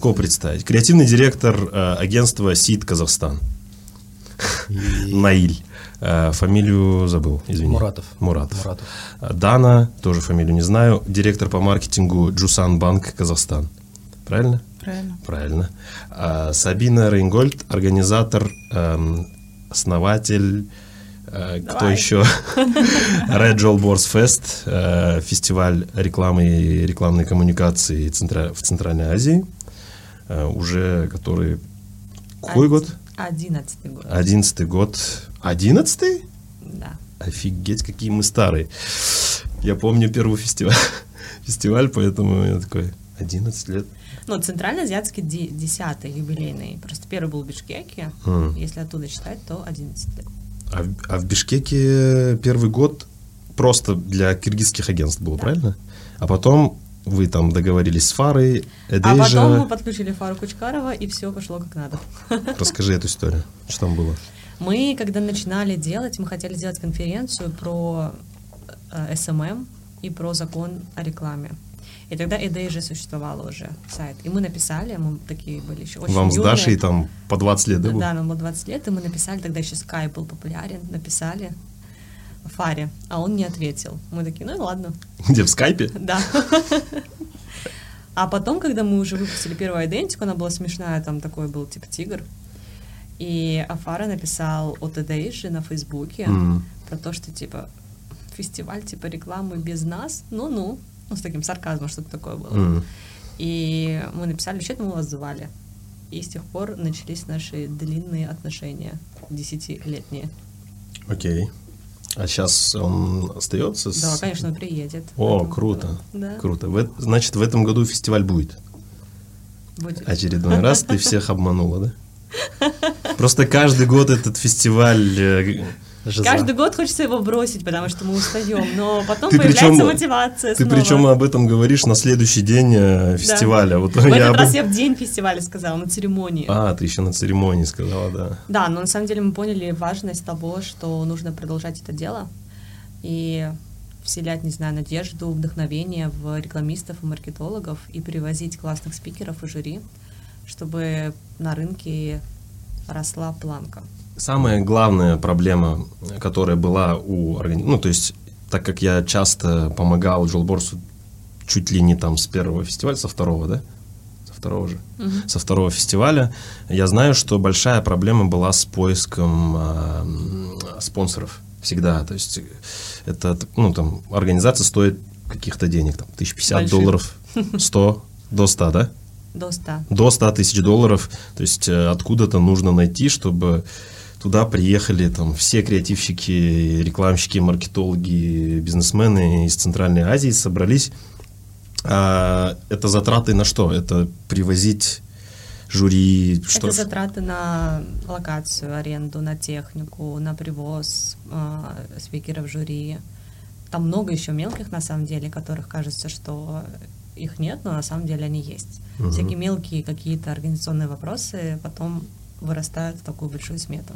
легко представить. Креативный директор э, агентства СИД Казахстан. Наиль. Э, фамилию забыл, извини. Муратов. Муратов. Муратов. Э, Дана, тоже фамилию не знаю, директор по маркетингу Джусан Банк Казахстан. Правильно? Правильно. Правильно. А, Сабина Рейнгольд, организатор, эм, основатель, э, кто Давай. еще? Red Joel Boards Fest, э, фестиваль рекламы и рекламной коммуникации в Центральной Азии, уже который... Какой Один- год? Одиннадцатый год. Одиннадцатый год. Одиннадцатый? Да. Офигеть, какие мы старые. Я помню первый фестиваль, фестиваль, поэтому я такой, 11 лет. Ну, центральноазиатский десятый юбилейный. Просто первый был в Бишкеке. М. Если оттуда считать, то 11 лет. А а в Бишкеке первый год просто для киргизских агентств было, правильно? А потом вы там договорились с Фарой, AdAsia. потом мы подключили Фару Кучкарова, и все пошло как надо. Расскажи эту историю, что там было. Мы, когда начинали делать, мы хотели сделать конференцию про э, SMM и про закон о рекламе. И тогда AdAsia существовало уже, сайт. И мы написали, мы такие были еще очень Вам с юные. Дашей там по 20 лет, да, Да, нам было 20 лет, и мы написали, тогда еще Skype был популярен, написали Фаре, а он не ответил. Мы такие, ну и ладно, Где, в скайпе? да. А потом, когда мы уже выпустили первую идентику, она была смешная, там такой был типа тигр. И Афара написал от Эдейши на Фейсбуке про то, что типа фестиваль типа рекламы без нас, ну-ну, ну с таким сарказмом что-то такое было. И мы написали, вообще-то мы вас звали. И с тех пор начались наши длинные отношения, десятилетние. Окей. А сейчас он остается? с- Да, конечно, он приедет. О, круто. Да. Круто. В э- значит, в этом году фестиваль будет. Будет. Очередной раз ты всех обманула, да? Просто каждый год этот фестиваль... Жиза. Каждый год хочется его бросить, потому что мы устаем, но потом Ты появляется причем- мотивация Ты снова. причем об этом говоришь на следующий день э, фестиваля. Вот В я этот об- раз я в день фестиваля сказала, на церемонии. А, ты еще на церемонии сказала, да. Да, но на самом деле мы поняли важность того, что нужно продолжать это дело и вселять, не знаю, надежду, вдохновение в рекламистов и маркетологов и привозить классных спикеров и жюри, чтобы на рынке росла планка. Самая главная проблема, которая была у органи- ну, то есть, так как я часто помогал Джолборсу чуть ли не там с первого фестиваля, со второго, да? Со второго же. Со второго фестиваля, я знаю, что большая проблема была с поиском м, спонсоров всегда. То есть, это, ну, там, организация стоит каких-то денег, там, 1050 Больших. долларов, 100, до 100, да? До 100. до 100 тысяч долларов. То есть э, откуда-то нужно найти, чтобы туда приехали там все креативщики, рекламщики, маркетологи, бизнесмены из Центральной Азии собрались. А, это затраты на что? Это привозить жюри, что Это затраты на локацию, аренду, на технику, на привоз а, спикеров жюри. Там много еще мелких, на самом деле, которых кажется, что их нет, но на самом деле они есть. Мгм. Всякие мелкие какие-то организационные вопросы потом вырастают в такую большую смету.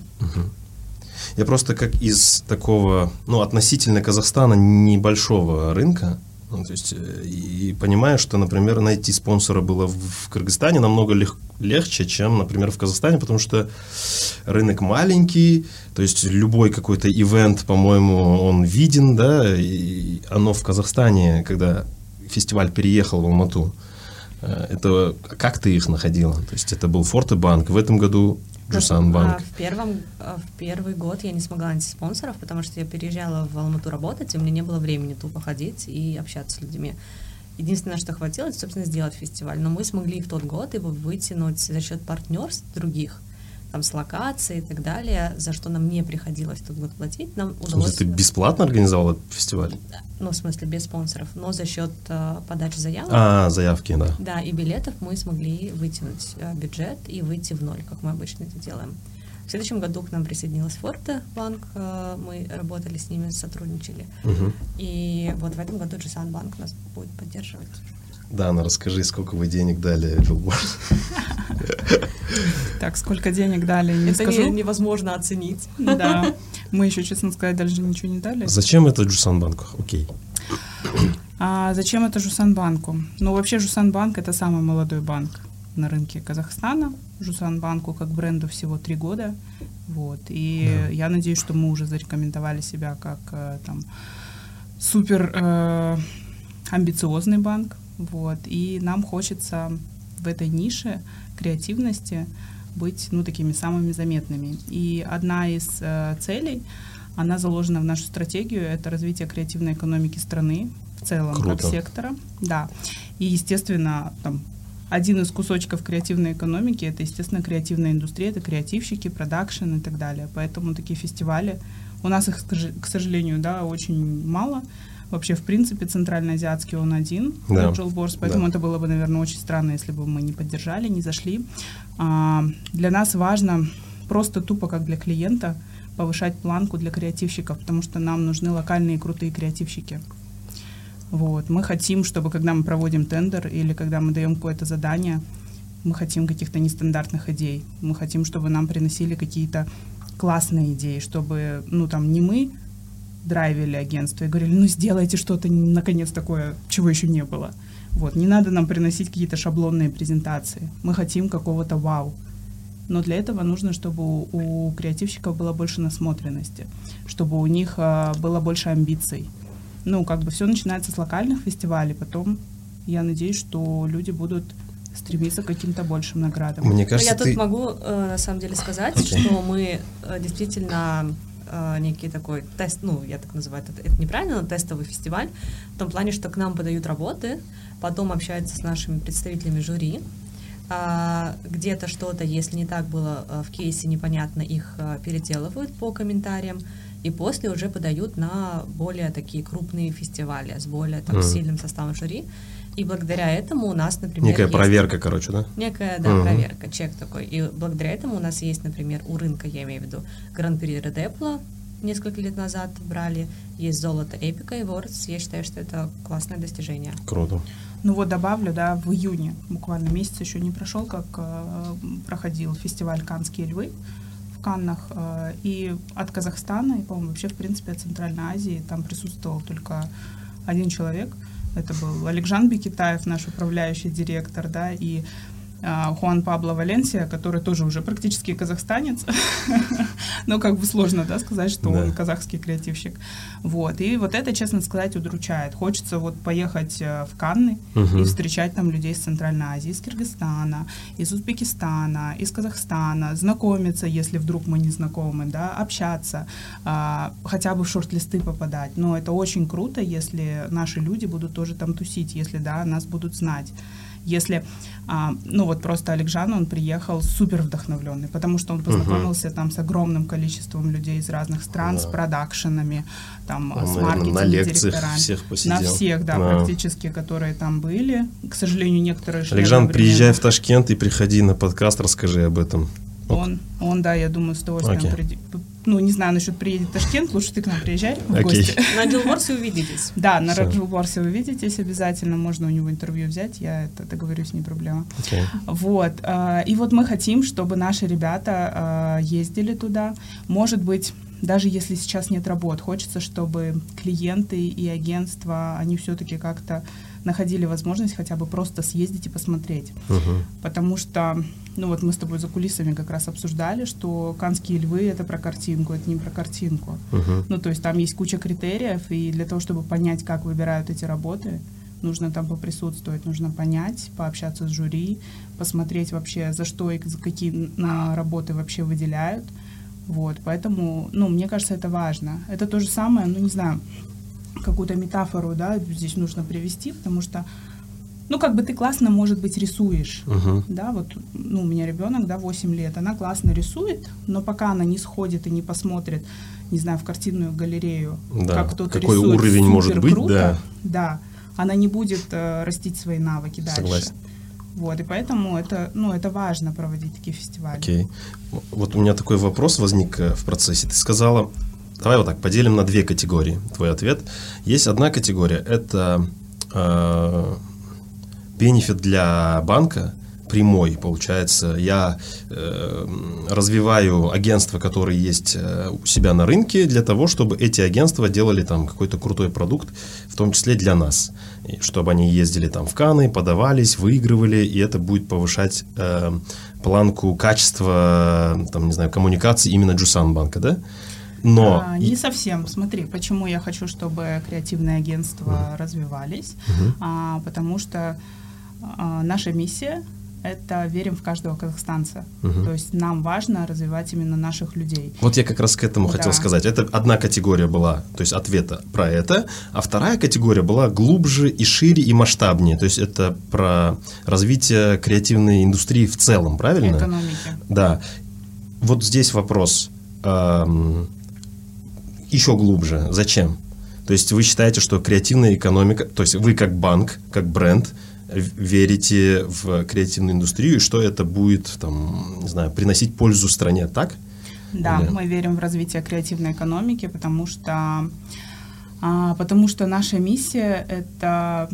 Я просто как из такого, ну, относительно Казахстана небольшого рынка, ну, то есть, э, и понимаю, что, например, найти спонсора было в, Кыргызстане намного лег- легче, чем, например, в Казахстане, потому что рынок маленький, то есть любой какой-то ивент, по-моему, он виден, да, и оно в Казахстане, когда фестиваль переехал в Алмату, это как ты их находила? То есть это был Форте Банк, в этом году Джусан А в, первом, а в первый год я не смогла найти спонсоров, потому что я переезжала в Алмату работать, и мне не было времени тупо ходить и общаться с людьми. Единственное, что хватило, это, собственно, сделать фестиваль. Но мы смогли в тот год его вытянуть за счет партнерств других, там, с локацией и так далее, за что нам не приходилось в тот год платить. Нам удалось... ты бесплатно организовал этот фестиваль? Ну, в смысле, без спонсоров, но за счет э, подачи заявок. А, заявки, да. Да, и билетов мы смогли вытянуть э, бюджет и выйти в ноль, как мы обычно это делаем. В следующем году к нам присоединилась Форте банк, э, мы работали с ними, сотрудничали. Мгм. И вот в этом году Жусан банк нас будет поддерживать. Дана, расскажи, сколько вы денег дали Билборд? Так, сколько денег дали, не это скажу. не- невозможно оценить. Да. Мы еще, честно сказать, даже ничего не дали. Зачем это Жусан Банку? Окей. А зачем это Жусанбанку? Ну, вообще Жусанбанк это самый молодой банк на рынке Казахстана. Жусан банку как бренду всего три года. Вот. И Да. я надеюсь, что мы уже зарекомендовали себя как э, там супер э, амбициозный банк. Вот. И нам хочется в этой нише креативности быть ну, такими самыми заметными. И одна из э, целей, она заложена в нашу стратегию, это развитие креативной экономики страны в целом, как Круто. сектора. Да. И, естественно, там, один из кусочков креативной экономики это, естественно, креативная индустрия, это креативщики, продакшн и так далее. Поэтому такие фестивали, у нас их, к сожалению, да, очень мало. Вообще, в принципе, центральноазиатский он один, Да. Boards, поэтому Да. это было бы, наверное, очень странно, если бы мы не поддержали, не зашли. А, для нас важно просто тупо как для клиента повышать планку для креативщиков, потому что нам нужны локальные крутые креативщики. Вот. Мы хотим, чтобы когда мы проводим тендер или когда мы даем какое-то задание, мы хотим каких-то нестандартных идей. Мы хотим, чтобы нам приносили какие-то классные идеи, чтобы, ну, там, не мы драйвили агентство и говорили, ну, сделайте что-то, наконец, такое, чего еще не было. Вот, не надо нам приносить какие-то шаблонные презентации. Мы хотим какого-то вау. Но для этого нужно, чтобы у, у креативщиков было больше насмотренности, чтобы у них а, было больше амбиций. Ну, как бы все начинается с локальных фестивалей, потом я надеюсь, что люди будут стремиться к каким-то большим наградам. Мне Ну, кажется, я тут ты... могу э, на самом деле сказать, Окей. что мы э, действительно э, некий такой тест, ну, я так называю, это, это неправильно, но тестовый фестиваль, в том плане, что к нам подают работы, потом общаются с нашими представителями жюри, а, где-то что-то, если не так было э, в кейсе, непонятно, их э, переделывают по комментариям, и после уже подают на более такие крупные фестивали с более там, Мгм. сильным составом жюри. И благодаря этому у нас, например, Некая есть- проверка, короче, да? Некая, да, Мгм. проверка, чек такой. И благодаря этому у нас есть, например, у рынка, я имею в виду, Гран-при Редепла несколько лет назад брали, есть золото Эпика и Вордс. Я считаю, что это классное достижение. Круто. Ну вот добавлю, да, в июне, буквально месяц еще не прошел, как э, проходил фестиваль «Канские львы» в Каннах. э, и от Казахстана, и, по-моему, вообще, в принципе, от Центральной Азии там присутствовал только один человек. Это был Александр Бекитаев, наш управляющий директор, да, и Хуан Пабло Валенсия, который тоже уже практически казахстанец, но как бы сложно, да, сказать, что он казахский креативщик. Вот, и вот это, честно сказать, удручает. Хочется вот поехать э, в Канны и встречать там людей из Центральной Азии, из Киргизстана, из Узбекистана, из Казахстана, знакомиться, если вдруг мы не знакомы, да, общаться, а, хотя бы в шорт-листы попадать. Но это очень круто, если наши люди будут тоже там тусить, если, да, нас будут знать. Если, а, ну вот просто Александр, он приехал супер вдохновленный, потому что он познакомился там с огромным количеством людей из разных стран, с Да. продакшенами, там, Он, с маркетингом, на лекциях всех посидел. На всех, да, Да. практически, которые там были. К сожалению, некоторые Александр, одновременно. приезжай в Ташкент и приходи на подкаст, расскажи об этом. Он, он, да, я думаю, с удовольствием Окей. Ну, не знаю, насчет приедет в Ташкент, лучше ты к нам приезжай в Окей. гости. На Джилворсе увидитесь. Да, на Всё. Раджулборсе вы видитесь обязательно, можно у него интервью взять, я это договорюсь, не проблема. Окей. Вот, а, и вот мы хотим, чтобы наши ребята а, ездили туда. Может быть, даже если сейчас нет работ, хочется, чтобы клиенты и агентства, они все-таки как-то находили возможность хотя бы просто съездить и посмотреть. Мгм. Потому что, ну вот мы с тобой за кулисами как раз обсуждали, что «Канские львы» — это про картинку, это не про картинку. Мгм. Ну, то есть там есть куча критериев, и для того, чтобы понять, как выбирают эти работы, нужно там поприсутствовать, нужно понять, пообщаться с жюри, посмотреть вообще, за что и за какие на работы вообще выделяют. Вот, поэтому, ну, мне кажется, это важно. Это то же самое, ну, не знаю, какую-то метафору, да, здесь нужно привести, потому что, ну, как бы ты классно, может быть, рисуешь, Мгм. да, вот, ну, у меня ребенок, да, 8 лет, она классно рисует, но пока она не сходит и не посмотрит, не знаю, в картинную галерею, Да, как кто-то какой рисует уровень может быть, круто, да. да, она не будет э, растить свои навыки дальше. Согласен. Вот, и поэтому это, ну, это важно проводить такие фестивали. Окей. Вот у меня такой вопрос возник э, в процессе. Ты сказала, давай вот так, поделим на две категории твой ответ. Есть одна категория, это э, бенефит для банка прямой, получается. Я э, развиваю агентства, которые есть э, у себя на рынке, для того, чтобы эти агентства делали там какой-то крутой продукт, в том числе для нас. И чтобы они ездили там в Каны, подавались, выигрывали, и это будет повышать э, планку качества, там, не знаю, коммуникации именно Джусан банка, да? Но а, не совсем. Смотри, почему я хочу, чтобы креативные агентства uh-huh. развивались, uh-huh. А, потому что а, наша миссия это верим в каждого казахстанца. Угу. То есть нам важно развивать именно наших людей. Вот я как раз к этому да. хотел сказать. Это одна категория была, то есть ответа про это, а вторая категория была глубже и шире и масштабнее. То есть это про развитие креативной индустрии в целом, правильно? Экономики. Да. Вот здесь вопрос. Эм, еще глубже. Зачем? То есть вы считаете, что креативная экономика, то есть вы как банк, как бренд, верите в креативную индустрию, и что это будет, там, не знаю, приносить пользу стране, так? Да, Или... мы верим в развитие креативной экономики, потому что, а, потому что наша миссия это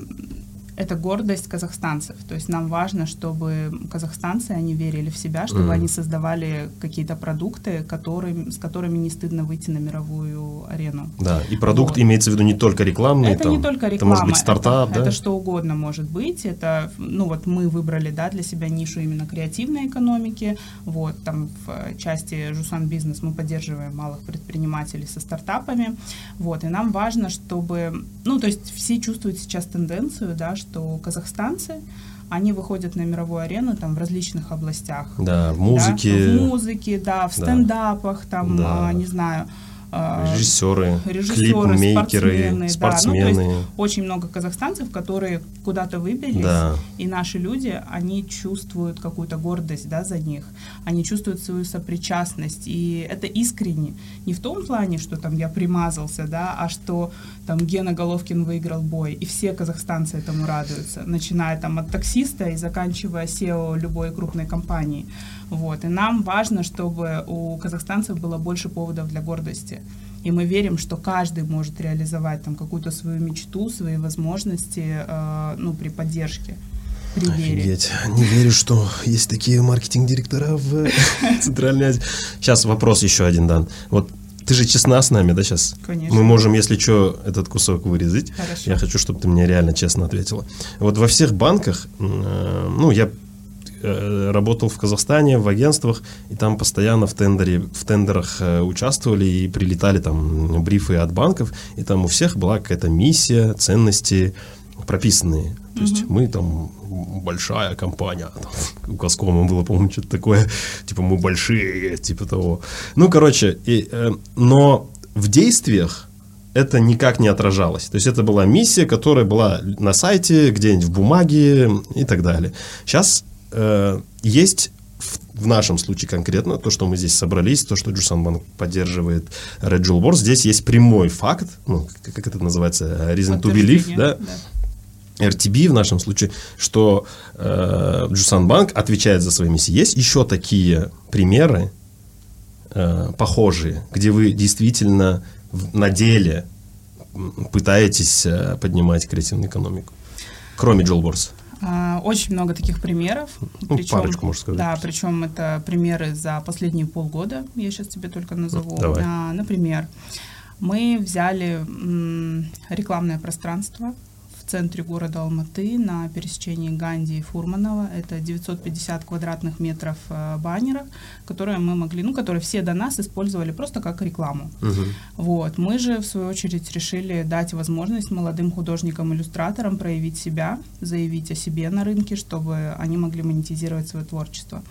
это гордость казахстанцев. То есть нам важно, чтобы казахстанцы, они верили в себя, чтобы mm. они создавали какие-то продукты, которые, с которыми не стыдно выйти на мировую арену. Да, и продукт вот. имеется в виду не только рекламный. Это там, не только реклама. Это может быть стартап, это, да? Это что угодно может быть. Это, ну вот мы выбрали, да, для себя нишу именно креативной экономики. Вот, там в части Жусан Бизнес мы поддерживаем малых предпринимателей со стартапами. Вот, и нам важно, чтобы, ну то есть все чувствуют сейчас тенденцию, да, что что казахстанцы, они выходят на мировую арену там в различных областях. Да, в музыке. Да, в музыке, да, в стендапах, там, да. а, не знаю, режиссеры, режиссеры клипмейкеры, спортсмены. спортсмены. Да, ну, то есть очень много казахстанцев, которые куда-то выбились, да. и наши люди, они чувствуют какую-то гордость да, за них, они чувствуют свою сопричастность, и это искренне. Не в том плане, что там я примазался, да, а что там Гена Головкин выиграл бой, и все казахстанцы этому радуются, начиная там от таксиста и заканчивая SEO любой крупной компании. Вот. И нам важно, чтобы у казахстанцев было больше поводов для гордости. И мы верим, что каждый может реализовать там какую-то свою мечту, свои возможности, э, ну, при поддержке. При Офигеть. Не верю, что есть такие маркетинг-директора в Центральной Азии. Сейчас вопрос еще один, Дан. Вот ты же честна с нами, да, сейчас? Конечно. Мы можем, если что, этот кусок вырезать. Хорошо. Я хочу, чтобы ты мне реально честно ответила. Вот во всех банках, э, ну, я Э, работал в Казахстане в агентствах, и там постоянно в, тендере, в тендерах э, участвовали и прилетали там брифы от банков, и там у всех была какая-то миссия, ценности прописанные. То есть мы там большая компания, там, у Коскома было, по-моему, что-то такое, типа мы большие, типа того. Ну, короче, и, э, но в действиях это никак не отражалось. То есть это была миссия, которая была на сайте, где-нибудь в бумаге и так далее. Сейчас э, есть в, в нашем случае конкретно, то, что мы здесь собрались, то, что Джусанбанк поддерживает Red Jewel Board, здесь есть прямой факт, ну, как, как это называется, reason to believe, да, да. RTB в нашем случае, что э, Джусанбанк отвечает за свои миссии. Есть еще такие примеры э, похожие, где вы действительно в, на деле пытаетесь э, поднимать креативную экономику, кроме Джолборс? А, очень много таких примеров. Ну, причем, парочку, можно сказать. Да, причем это примеры за последние полгода. Я сейчас тебе только назову. Давай. А, например, мы взяли рекламное пространство центре города Алматы на пересечении Ганди и Фурманова. Это 950 квадратных метров э, баннеров, которые мы могли, ну, которые все до нас использовали просто как рекламу. Угу. Вот. Мы же, в свою очередь, решили дать возможность молодым художникам-иллюстраторам проявить себя, заявить о себе на рынке, чтобы они могли монетизировать свое творчество.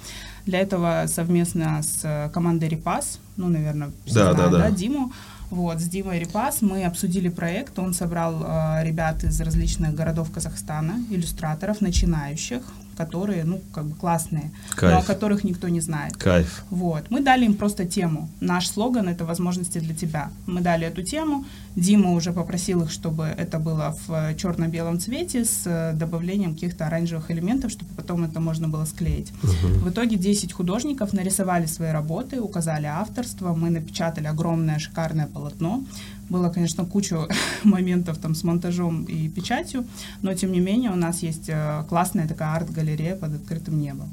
Для этого совместно с командой Репас, ну, наверное, да, знают, да, да. да, Диму, вот, с Димой Репас мы обсудили проект, он собрал э, ребят из различных городов Казахстана, иллюстраторов, начинающих, которые, ну, как бы классные, Кайф. но о которых никто не знает. Кайф. Вот. Мы дали им просто тему. Наш слоган — это возможности для тебя. Мы дали эту тему. Дима уже попросил их, чтобы это было в черно-белом цвете с э, добавлением каких-то оранжевых элементов, чтобы потом это можно было склеить. Угу. В итоге 10 художников нарисовали свои работы, указали авторство. Мы напечатали огромное шикарное полотно Было, конечно, кучу моментов там с монтажом и печатью, но тем не менее у нас есть э, классная такая арт-галерея под открытым небом.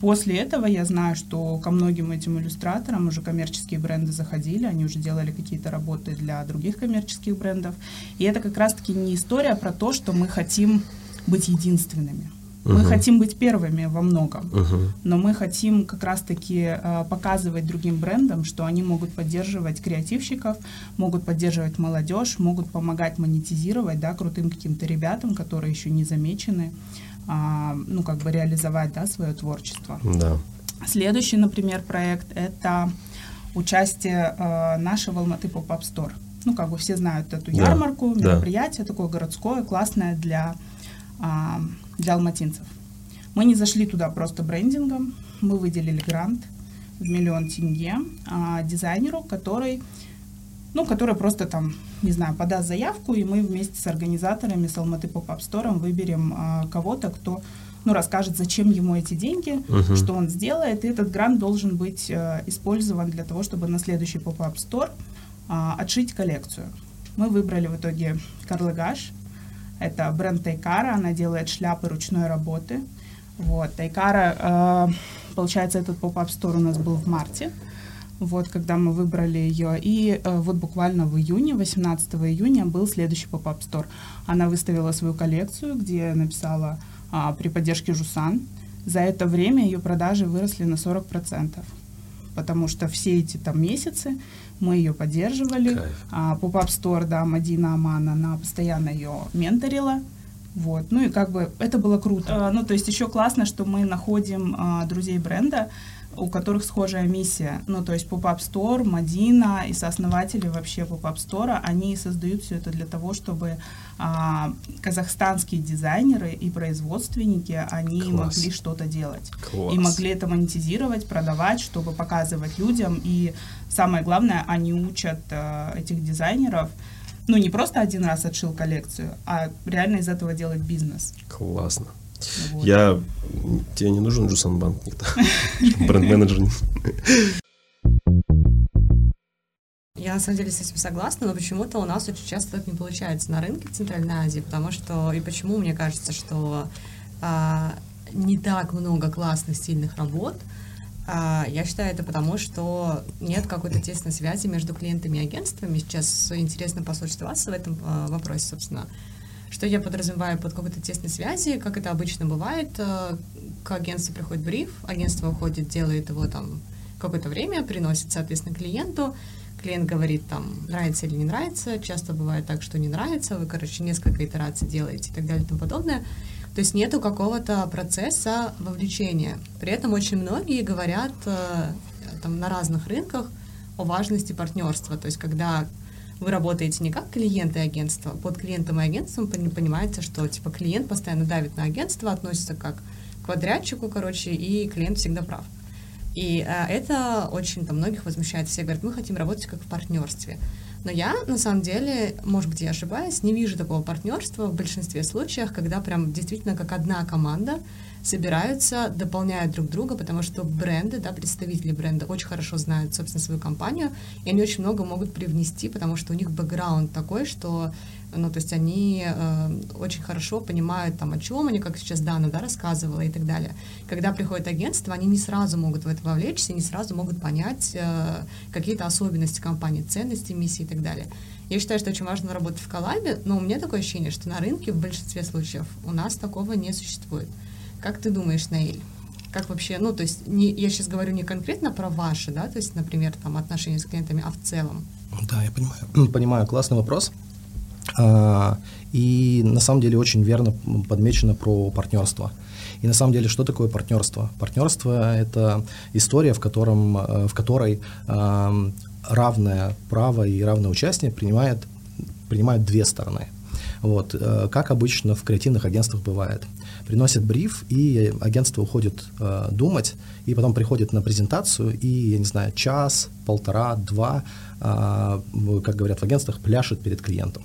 После этого я знаю, что ко многим этим иллюстраторам уже коммерческие бренды заходили, они уже делали какие-то работы для других коммерческих брендов. И это как раз-таки не история про то, что мы хотим быть единственными. Мы э хотим быть первыми во многом, э но мы хотим как раз-таки э, показывать другим брендам, что они могут поддерживать креативщиков, могут поддерживать молодежь, могут помогать монетизировать, да, крутым каким-то ребятам, которые еще не замечены, э, ну, как бы реализовать, да, свое творчество. Да. Следующий, например, проект — это участие э, нашего Алматы Pop-Up Store. Ну, как бы все знают эту да. ярмарку, мероприятие да. такое городское, классное для а, для алматинцев. Мы не зашли туда просто брендингом, мы выделили грант в миллион тенге а, дизайнеру, который, ну, который просто там, не знаю, подаст заявку, и мы вместе с организаторами, с Алматы Pop-Up Store выберем а, кого-то, кто ну, расскажет, зачем ему эти деньги, uh-huh. что он сделает, и этот грант должен быть э, использован для того, чтобы на следующий Pop-Up Store э, отшить коллекцию. Мы выбрали в итоге Карлагаш, это бренд Тайкара, она делает шляпы ручной работы. Вот, Тайкара, э, получается, этот pop-up store у нас был в марте, вот, когда мы выбрали ее. И э, вот буквально в июне, 18 июня, был следующий pop-up store. Она выставила свою коллекцию, где написала э, при поддержке Жусан. За это время ее продажи выросли на 40%, потому что все эти там месяцы мы ее поддерживали. А, Pop-Up Store, да, Мадина Аман, она постоянно ее менторила. Вот. Ну и как бы это было круто. А, ну, то есть еще классно, что мы находим а, друзей бренда, у которых схожая миссия. Ну, то есть Pop-Up Store, Мадина и сооснователи вообще Pop-Up Store, они создают все это для того, чтобы а, казахстанские дизайнеры и производственники, они Класс. могли что-то делать. Класс. И могли это монетизировать, продавать, чтобы показывать людям. И самое главное, они учат а, этих дизайнеров ну, не просто один раз отшил коллекцию, а реально из этого делать бизнес. Классно. Вот. Я... Тебе не нужен Джусан Банк никто? Бренд-менеджер. Я на самом деле с этим согласна, но почему-то у нас очень часто так не получается на рынке в Центральной Азии, потому что и почему мне кажется, что а, не так много классных, стильных работ. А, я считаю это потому, что нет какой-то тесной связи между клиентами и агентствами. Сейчас интересно послушать вас в этом а, вопросе, собственно. Что я подразумеваю под какой-то тесной связи, как это обычно бывает, э, к агентству приходит бриф, агентство уходит, делает его там какое-то время, приносит, соответственно, клиенту, клиент говорит там, нравится или не нравится, часто бывает так, что не нравится, вы, короче, несколько итераций делаете и так далее и тому подобное. То есть нету какого-то процесса вовлечения. При этом очень многие говорят э, там, на разных рынках о важности партнерства. То есть когда вы работаете не как клиент и агентство, под клиентом и агентством понимаете, что типа клиент постоянно давит на агентство, относится как к подрядчику, короче, и клиент всегда прав. И а, это очень там многих возмущает. Все говорят, мы хотим работать как в партнерстве. Но я, на самом деле, может быть, я ошибаюсь, не вижу такого партнерства в большинстве случаев, когда прям действительно как одна команда собираются, дополняют друг друга, потому что бренды, да, представители бренда очень хорошо знают, собственно, свою компанию, и они очень много могут привнести, потому что у них бэкграунд такой, что ну, то есть они э, очень хорошо понимают, там, о чем они, как сейчас Дана, да, рассказывала и так далее. Когда приходит агентство, они не сразу могут в это вовлечься, не сразу могут понять э, какие-то особенности компании, ценности, миссии и так далее. Я считаю, что очень важно работать в коллабе, но у меня такое ощущение, что на рынке в большинстве случаев у нас такого не существует. Как ты думаешь, Наиль? Как вообще, ну, то есть, не, я сейчас говорю не конкретно про ваши, да, то есть, например, там, отношения с клиентами, а в целом. Да, я понимаю, понимаю, классный вопрос. А, и на самом деле очень верно подмечено про партнерство. И на самом деле, что такое партнерство? Партнерство – это история, в, котором, э, в которой равное право и равное участие принимает, принимают две стороны. Вот, э, как обычно в креативных агентствах бывает. Приносят бриф, и агентство уходит э, думать, и потом приходит на презентацию, и, я не знаю, час, полтора, два, как говорят в агентствах, пляшет перед клиентом.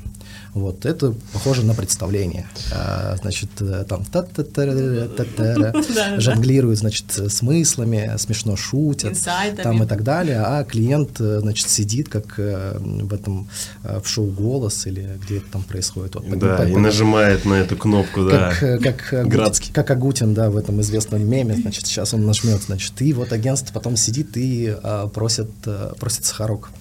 Вот, это похоже на представление. А, значит, э, там та та та жонглируют, значит, смыслами, смешно шутят, там и так далее, а клиент, э, значит, сидит, как э, в этом, в шоу «Голос» или где это там происходит. Вот, да, и нажимает на эту кнопку, да, как, как, Градский. Как Агутин, да, в этом известном меме, значит, сейчас он нажмет, значит, и вот агентство потом сидит и а, просит, просит сахарок.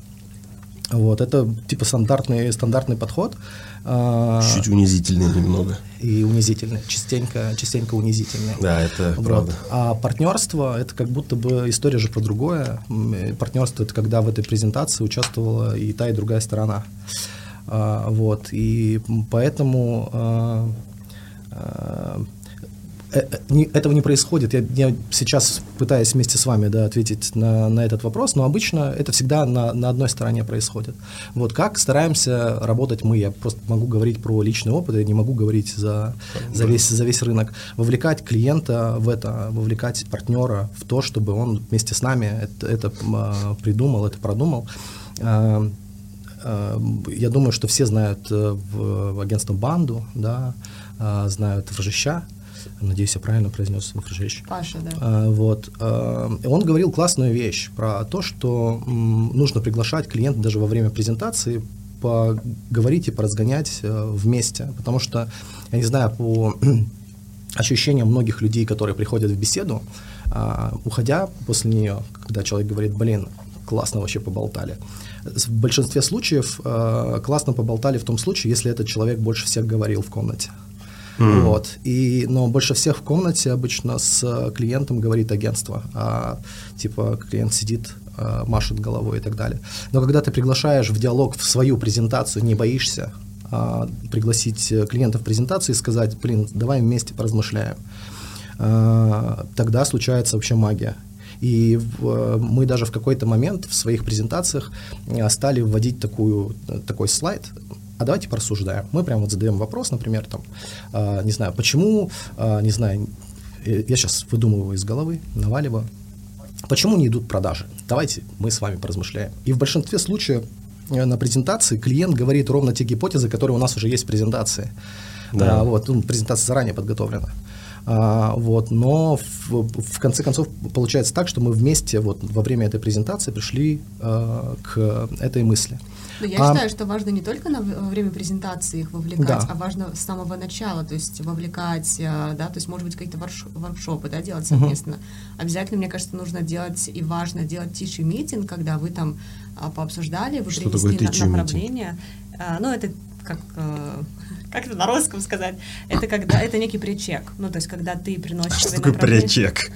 Вот, это типа стандартный, стандартный подход. А, Чуть унизительный немного. И унизительный, частенько, частенько унизительный. Да, это вот. правда. А партнерство – это как будто бы история же про другое. Партнерство – это когда в этой презентации участвовала и та, и другая сторона. А, вот, и поэтому а, Э, э, этого не происходит. Я, я сейчас пытаюсь вместе с вами да, ответить на, на этот вопрос, но обычно это всегда на, на одной стороне происходит. Вот как стараемся работать мы, я просто могу говорить про личный опыт, я не могу говорить за, за, весь, за весь рынок. Вовлекать клиента в это, вовлекать партнера в то, чтобы он вместе с нами это, это а, придумал, это продумал. А, а, я думаю, что все знают э, в, агентство Банду, да, знают Вржища, надеюсь, я правильно произнес Махржевич. Паша, да. А, вот. А, он говорил классную вещь про то, что м, нужно приглашать клиента даже во время презентации поговорить и поразгонять э, вместе, потому что, я не знаю, по ощущениям многих людей, которые приходят в беседу, а, уходя после нее, когда человек говорит, блин, классно вообще поболтали. В большинстве случаев э, классно поболтали в том случае, если этот человек больше всех говорил в комнате. Mm. Вот. И, но больше всех в комнате обычно с клиентом говорит агентство. А, типа клиент сидит, а, машет головой и так далее. Но когда ты приглашаешь в диалог в свою презентацию, не боишься а, пригласить клиента в презентацию и сказать, блин, давай вместе поразмышляем, а, тогда случается вообще магия. И в, мы даже в какой-то момент в своих презентациях стали вводить такую, такой слайд, а давайте порассуждаем. Мы прямо вот задаем вопрос, например, там, э, не знаю, почему, э, не знаю, э, я сейчас выдумываю из головы, наваливаю, почему не идут продажи? Давайте мы с вами поразмышляем. И в большинстве случаев э, на презентации клиент говорит ровно те гипотезы, которые у нас уже есть в презентации. Да. А, вот, ну, презентация заранее подготовлена. А, вот, но в, в конце концов получается так, что мы вместе вот во время этой презентации пришли а, к этой мысли. Но я а, считаю, что важно не только на, во время презентации их вовлекать, да. а важно с самого начала, то есть вовлекать, а, да, то есть, может быть, какие-то воркшопы, да, делать совместно. Угу. Обязательно, мне кажется, нужно делать и важно делать тиший митинг, когда вы там а, пообсуждали, вы что принесли на, направление. А, ну, это как как это на русском сказать? Это когда это некий причек. Ну, то есть, когда ты приносишь. Что такое причек?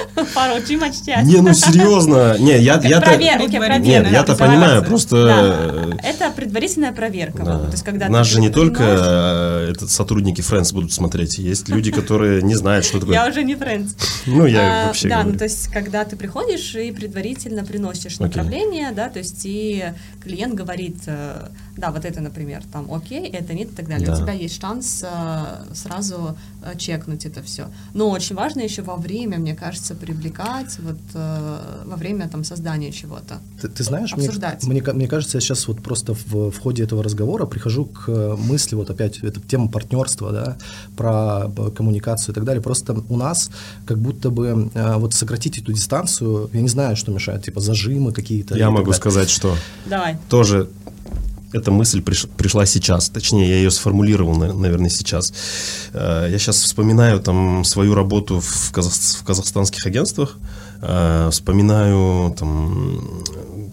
Пару чимачтять. Не, ну серьезно. Не, я, я проверки, проверки. Нет, я-то понимаю, просто... Да. Это предварительная проверка. Да. То есть, когда Нас же не только э, этот, сотрудники Friends будут смотреть, есть люди, которые не знают, что такое. Я уже не Friends. Ну, я а, вообще Да, ну то есть, когда ты приходишь и предварительно приносишь направление, да, то есть, и клиент говорит, э, да, вот это, например, там, окей, это нет и так далее. У тебя есть шанс э, сразу чекнуть это все. Но очень важно еще во время, мне кажется, хочется привлекать вот э, во время там создания чего-то. Ты, ты знаешь, обсуждать. Мне, мне, мне кажется, я сейчас вот просто в, в ходе этого разговора прихожу к мысли вот опять эта тема партнерства, да, про коммуникацию и так далее. Просто у нас как будто бы э, вот сократить эту дистанцию, я не знаю, что мешает, типа зажимы какие-то. Я могу сказать, что Давай. тоже эта мысль приш, пришла сейчас, точнее, я ее сформулировал, наверное, сейчас. Э, я сейчас вспоминаю там свою работу в, казах, в казахстанских агентствах, э, вспоминаю там,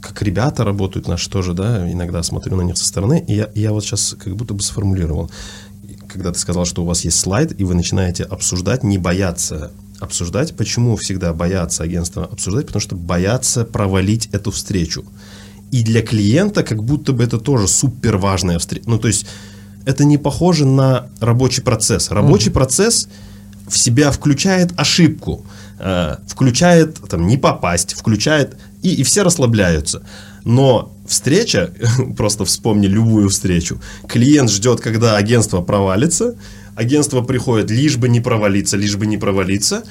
как ребята работают наши тоже, да, иногда смотрю на них со стороны, и я, я вот сейчас как будто бы сформулировал. Когда ты сказал, что у вас есть слайд, и вы начинаете обсуждать, не бояться обсуждать. Почему всегда боятся агентства обсуждать? Потому что боятся провалить эту встречу. И для клиента как будто бы это тоже супер важная встреча. Ну, то есть это не похоже на рабочий процесс. Рабочий mm-hmm. процесс в себя включает ошибку, э, включает там не попасть, включает и, и все расслабляются. Но встреча, просто вспомни любую встречу, клиент ждет, когда агентство провалится, агентство приходит лишь бы не провалиться, лишь бы не провалиться,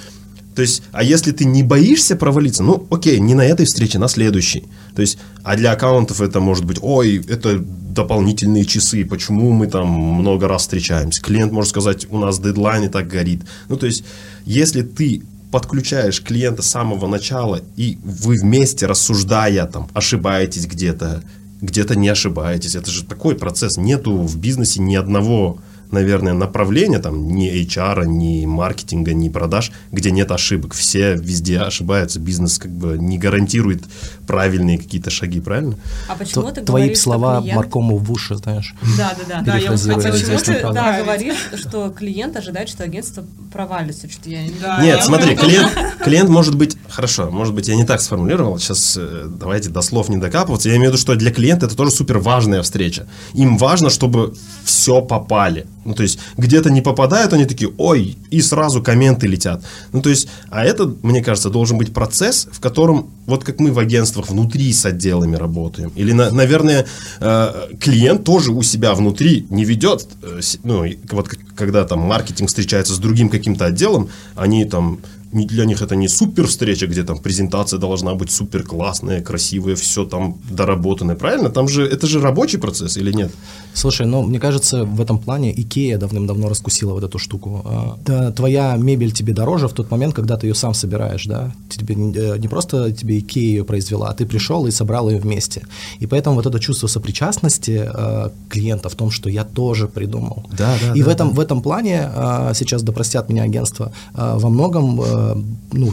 то есть, а если ты не боишься провалиться, ну, окей, не на этой встрече, на следующей. То есть, а для аккаунтов это может быть, ой, это дополнительные часы, почему мы там много раз встречаемся. Клиент может сказать, у нас дедлайн и так горит. Ну, то есть, если ты подключаешь клиента с самого начала, и вы вместе, рассуждая, там, ошибаетесь где-то, где-то не ошибаетесь. Это же такой процесс. Нету в бизнесе ни одного наверное, направления, там, ни HR, ни маркетинга, ни продаж, где нет ошибок. Все везде ошибаются. Бизнес как бы не гарантирует правильные какие-то шаги, правильно? А почему Т- ты Твои говоришь, слова что клиент... маркому в уши, знаешь. Да, да, да. Да, я А почему ты да, говоришь, что клиент ожидает, что агентство провалится? Что-то я не Да, Нет, я смотри, клиент, клиент может быть, хорошо, может быть, я не так сформулировал, сейчас э, давайте до слов не докапываться. Я имею в виду, что для клиента это тоже супер важная встреча. Им важно, чтобы все попали. Ну, то есть, где-то не попадают, они такие, ой, и сразу комменты летят. Ну, то есть, а это, мне кажется, должен быть процесс, в котором, вот как мы в агентствах внутри с отделами работаем, или, на- наверное, э, клиент тоже у себя внутри не ведет, э, ну, вот когда там маркетинг встречается с другим каким-то отделом, они там для них это не супер встреча, где там презентация должна быть супер классная, красивая, все там доработанное, правильно? Там же это же рабочий процесс или нет? Слушай, ну, мне кажется, в этом плане Икея давным-давно раскусила вот эту штуку. А, да, твоя мебель тебе дороже в тот момент, когда ты ее сам собираешь, да? Тебе не э, просто тебе Икея ее произвела, а ты пришел и собрал ее вместе. И поэтому вот это чувство сопричастности э, клиента в том, что я тоже придумал. Да, да, И да, в этом, в этом плане, а, сейчас да простят меня агентство, а, во многом, э, ну,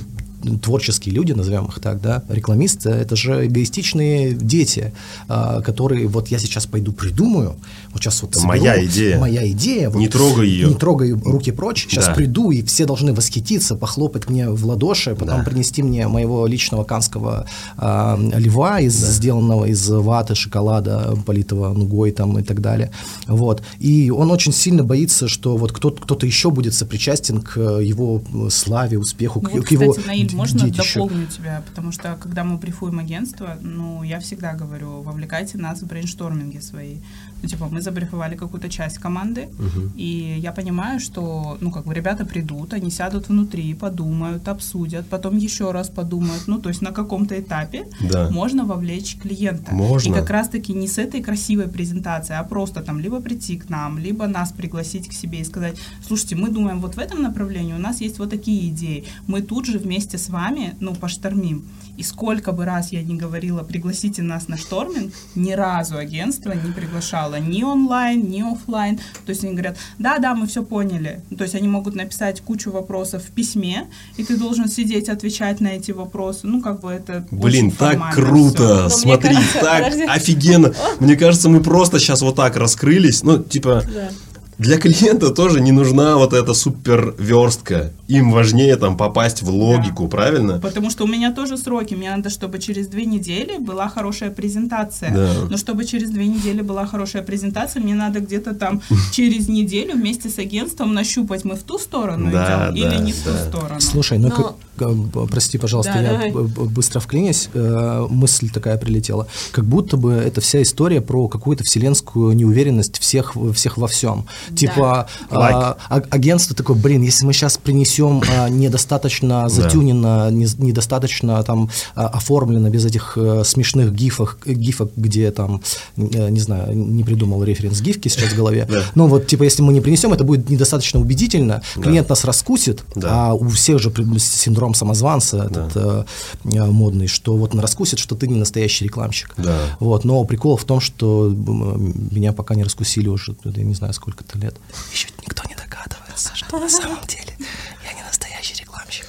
творческие люди, назовем их так, да, рекламисты, это же эгоистичные дети, а, которые вот я сейчас пойду придумаю, вот сейчас вот соберу, моя идея. моя идея, вот Не трогай ее. не трогай руки прочь, сейчас Да. приду и все должны восхититься, похлопать мне в ладоши, потом Да. принести мне моего личного канского а, льва, из, сделанного из ваты, шоколада, политого нугой там и так далее, вот, и он очень сильно боится, что вот кто-то, кто-то еще будет сопричастен к его славе, успеху, Ну к, вот, к его кстати, Наиль, д- можно детищу. дополню тебя, потому что когда мы брифуем агентство, ну, я всегда говорю, вовлекайте нас в брейншторминги свои. Ну, типа, мы забрифовали какую-то часть команды, и я понимаю, что, ну, как бы ребята придут, они сядут внутри, подумают, обсудят, потом еще раз подумают. Ну, то есть на каком-то этапе Да. можно вовлечь клиента. Можно. И как раз-таки не с этой красивой презентацией, а просто там либо прийти к нам, либо нас пригласить к себе и сказать, слушайте, мы думаем вот в этом направлении, у нас есть вот такие идеи. Мы тут же вместе с вами, ну, поштормим. И сколько бы раз я не говорила, пригласите нас на шторминг, ни разу агентство не приглашало ни онлайн, ни офлайн. То есть они говорят, да-да, мы все поняли. То есть они могут написать кучу вопросов в письме, и ты должен сидеть, отвечать на эти вопросы. Ну, как бы это Блин, так круто! всё. мне Смотри, кажется, так подожди. офигенно! Мне кажется, мы просто сейчас вот так раскрылись. Ну, типа, Да. Для клиента тоже не нужна вот эта супер верстка. Им важнее там попасть в логику, правильно? Потому что у меня тоже сроки. Мне надо, чтобы через две недели была хорошая презентация. Да. Но чтобы через две недели была хорошая презентация, мне надо где-то там через неделю вместе с агентством нащупать, мы в ту сторону Да, идем или да, не в ту да. сторону. Слушай, ну, Но- как- прости, пожалуйста, Да, я давай. быстро вклинюсь. Э, мысль такая прилетела. Как будто бы это вся история про какую-то вселенскую неуверенность всех, всех во всем. Типа а, а- агентство такое, блин, если мы сейчас принесем а, недостаточно затюнено, не- недостаточно там а, оформлено, без этих э, смешных гифов, гифок, где там, э, не знаю, не придумал референс гифки сейчас в голове. Да. Ну вот, типа, если мы не принесем, это будет недостаточно убедительно, клиент нас раскусит, Да. а у всех же синдром самозванца этот э, э, модный, что вот он раскусит, что ты не настоящий рекламщик. Да. Вот, но прикол в том, что меня пока не раскусили уже, я не знаю, сколько-то лет. Еще никто не догадывается, что на самом деле я не настоящий рекламщик.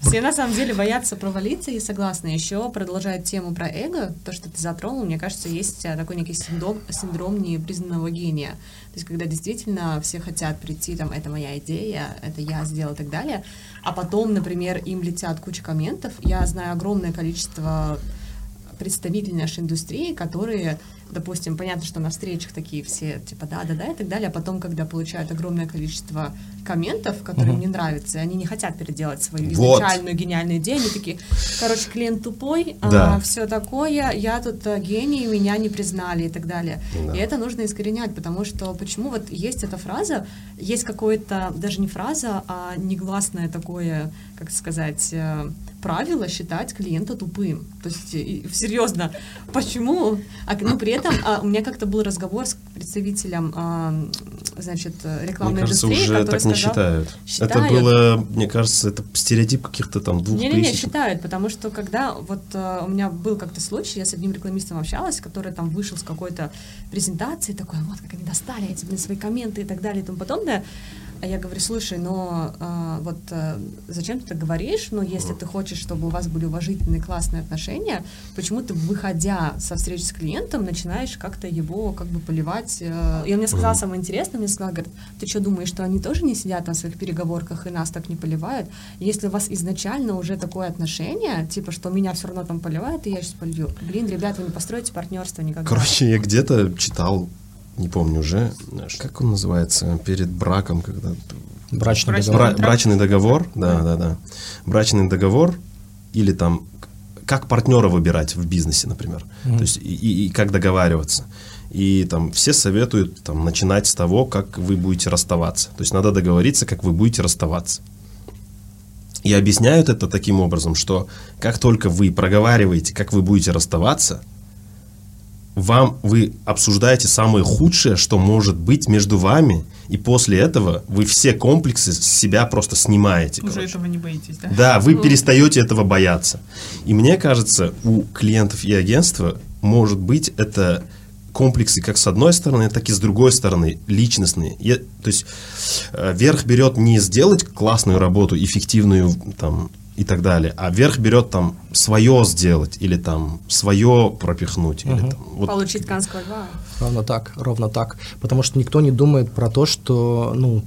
Все на самом деле боятся провалиться и согласны. Еще продолжая тему про эго, то, что ты затронул, мне кажется, есть а, такой некий синдром, синдром непризнанного гения. То есть, когда действительно все хотят прийти, там, это моя идея, это я сделал и так далее, а потом, например, им летят куча комментов. Я знаю огромное количество представители нашей индустрии, которые допустим, понятно, что на встречах такие все, типа, да-да-да и так далее, а потом, когда получают огромное количество комментов, которые uh-huh. им не нравятся, они не хотят переделать свою вот. изначальную гениальную идею, они такие, короче, клиент тупой, а, да. а, все такое, я тут а, гений, меня не признали и так далее. Да. И это нужно искоренять, потому что почему вот есть эта фраза, есть какое-то, даже не фраза, а негласное такое, как сказать, э, правило считать клиента тупым. То есть, и, серьезно, почему? А, ну, при этом а, у меня как-то был разговор с представителем, а, значит, рекламной мне кажется, индустрии, уже так сказал, не считают. считают. Это было, мне кажется, это стереотип каких-то там двух Не, не, не, считают, потому что когда вот а, у меня был как-то случай, я с одним рекламистом общалась, который там вышел с какой-то презентации, такой, вот как они достали эти, блин, свои комменты и так далее и тому подобное, а я говорю, слушай, но а, вот а, зачем ты это говоришь? Ну, если ты хочешь, чтобы у вас были уважительные, классные отношения, почему ты, выходя со встречи с клиентом, начинаешь как-то его как бы поливать? А, и он мне сказал самое интересное, мне сказал, говорит, ты что думаешь, что они тоже не сидят на своих переговорках и нас так не поливают? Если у вас изначально уже такое отношение, типа, что меня все равно там поливают, и я сейчас полью. Блин, ребята, вы не построите партнерство никогда. Короче, я где-то читал не помню уже, как он называется, перед браком, когда... Брачный, брачный договор. Бра- брачный договор, да, да, да. Брачный договор или там как партнера выбирать в бизнесе, например. Mm-hmm. То есть и, и, и как договариваться. И там все советуют там, начинать с того, как вы будете расставаться. То есть надо договориться, как вы будете расставаться. И объясняют это таким образом, что как только вы проговариваете, как вы будете расставаться – вам вы обсуждаете самое худшее, что может быть между вами, и после этого вы все комплексы с себя просто снимаете. Уже короче. этого не боитесь, да? Да, вы ну. перестаете этого бояться. И мне кажется, у клиентов и агентства может быть это комплексы как с одной стороны, так и с другой стороны, личностные. Я, то есть э, верх берет не сделать классную работу, эффективную там, и так далее. А верх берет там свое сделать или там свое пропихнуть. Угу. Или, там, вот. Получить канского льва. Ровно так, ровно так. Потому что никто не думает про то, что ну,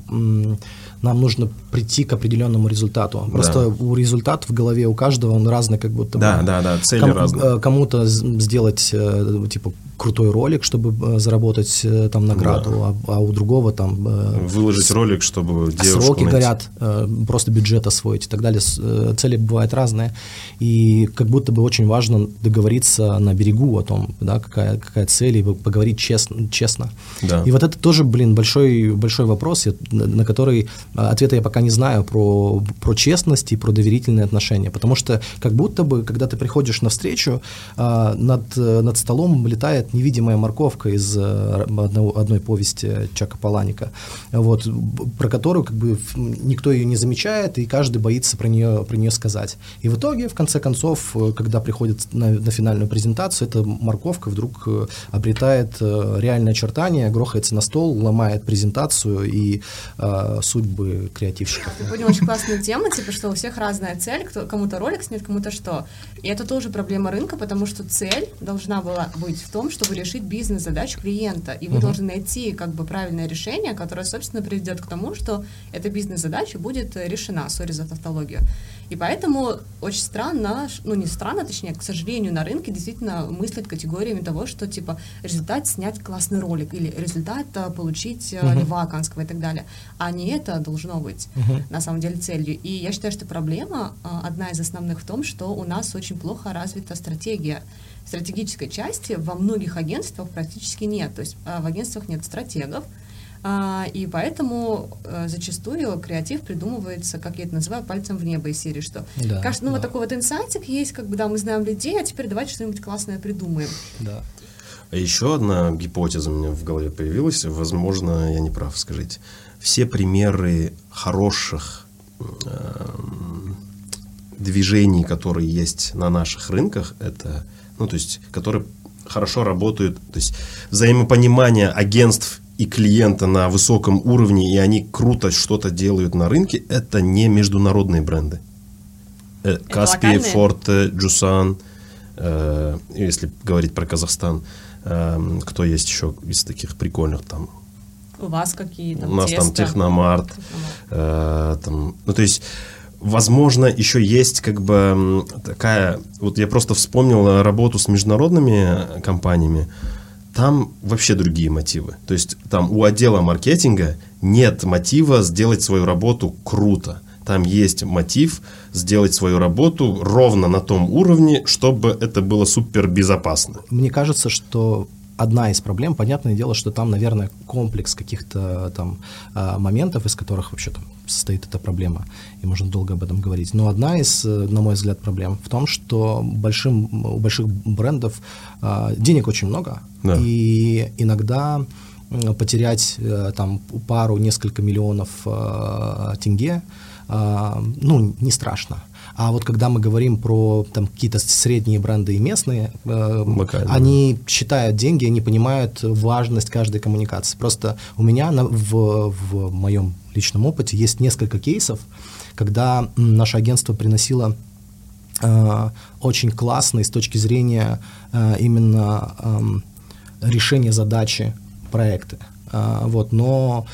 нам нужно прийти к определенному результату. Просто да. у результат в голове у каждого он разный, как будто да, бы. Да, да, цели ком- разные. Э, кому-то сделать э, типа крутой ролик, чтобы э, заработать там награду, да. а, а у другого там выложить с, ролик, чтобы девушку сроки найти. горят, просто бюджет освоить и так далее. Цели бывают разные, и как будто бы очень важно договориться на берегу о том, да, какая какая цель и поговорить честно, честно. Да. И вот это тоже, блин, большой большой вопрос, на который ответа я пока не знаю про, про честность и про доверительные отношения, потому что как будто бы, когда ты приходишь на встречу, а, над, над столом летает невидимая морковка из э, одного, одной повести Чака Паланика, вот, про которую как бы никто ее не замечает, и каждый боится про нее, про нее сказать. И в итоге, в конце концов, когда приходит на, на финальную презентацию, эта морковка вдруг э, обретает э, реальное очертание, грохается на стол, ломает презентацию и э, судьбы креативщиков. Ты понял очень классную тему, типа, что у всех разная цель, кто, кому-то ролик снят, кому-то что. И это тоже проблема рынка, потому что цель должна была быть в том, чтобы решить бизнес-задачу клиента. И вы uh-huh. должны найти как бы правильное решение, которое, собственно, приведет к тому, что эта бизнес-задача будет решена, сори за тавтологию. И поэтому очень странно, ну не странно, точнее, к сожалению, на рынке действительно мыслят категориями того, что типа результат снять классный ролик или результат а, получить uh-huh. льва канского и так далее. А не это должно быть uh-huh. на самом деле целью. И я считаю, что проблема одна из основных в том, что у нас очень плохо развита стратегия. Стратегической части во многих агентствах практически нет. То есть в агентствах нет стратегов, а, и поэтому а, зачастую креатив придумывается, как я это называю, пальцем в небо из серии, что да, кажется, ну да. вот такой вот инсайтик есть, как бы, да, мы знаем людей, а теперь давайте что-нибудь классное придумаем. Да. А еще одна гипотеза у меня в голове появилась, возможно, я не прав, скажите. Все примеры хороших э, движений, которые есть на наших рынках, это, ну, то есть, которые хорошо работают, то есть взаимопонимание агентств и клиента на высоком уровне, и они круто что-то делают на рынке, это не международные бренды. Э, Каспий, Форте, Джусан, э, если говорить про Казахстан, э, кто есть еще из таких прикольных там? У вас какие там? У нас тесто? там Техномарт, Техномарт. Э, там, ну то есть возможно, еще есть как бы такая... Вот я просто вспомнил работу с международными компаниями. Там вообще другие мотивы. То есть там у отдела маркетинга нет мотива сделать свою работу круто. Там есть мотив сделать свою работу ровно на том уровне, чтобы это было супер безопасно. Мне кажется, что одна из проблем. Понятное дело, что там, наверное, комплекс каких-то там а, моментов, из которых вообще там состоит эта проблема, и можно долго об этом говорить. Но одна из, э, на мой взгляд, проблем в том, что большим, у больших брендов а, денег очень много, да. и иногда потерять э, там пару, несколько миллионов э, тенге, ну, не страшно. А вот когда мы говорим про там какие-то средние бренды и местные, э, они считают деньги, они понимают важность каждой коммуникации. Просто у меня на, в, в моем личном опыте есть несколько кейсов, когда наше агентство приносило э, очень классные с точки зрения э, именно э, решения задачи проекты. Э, вот, но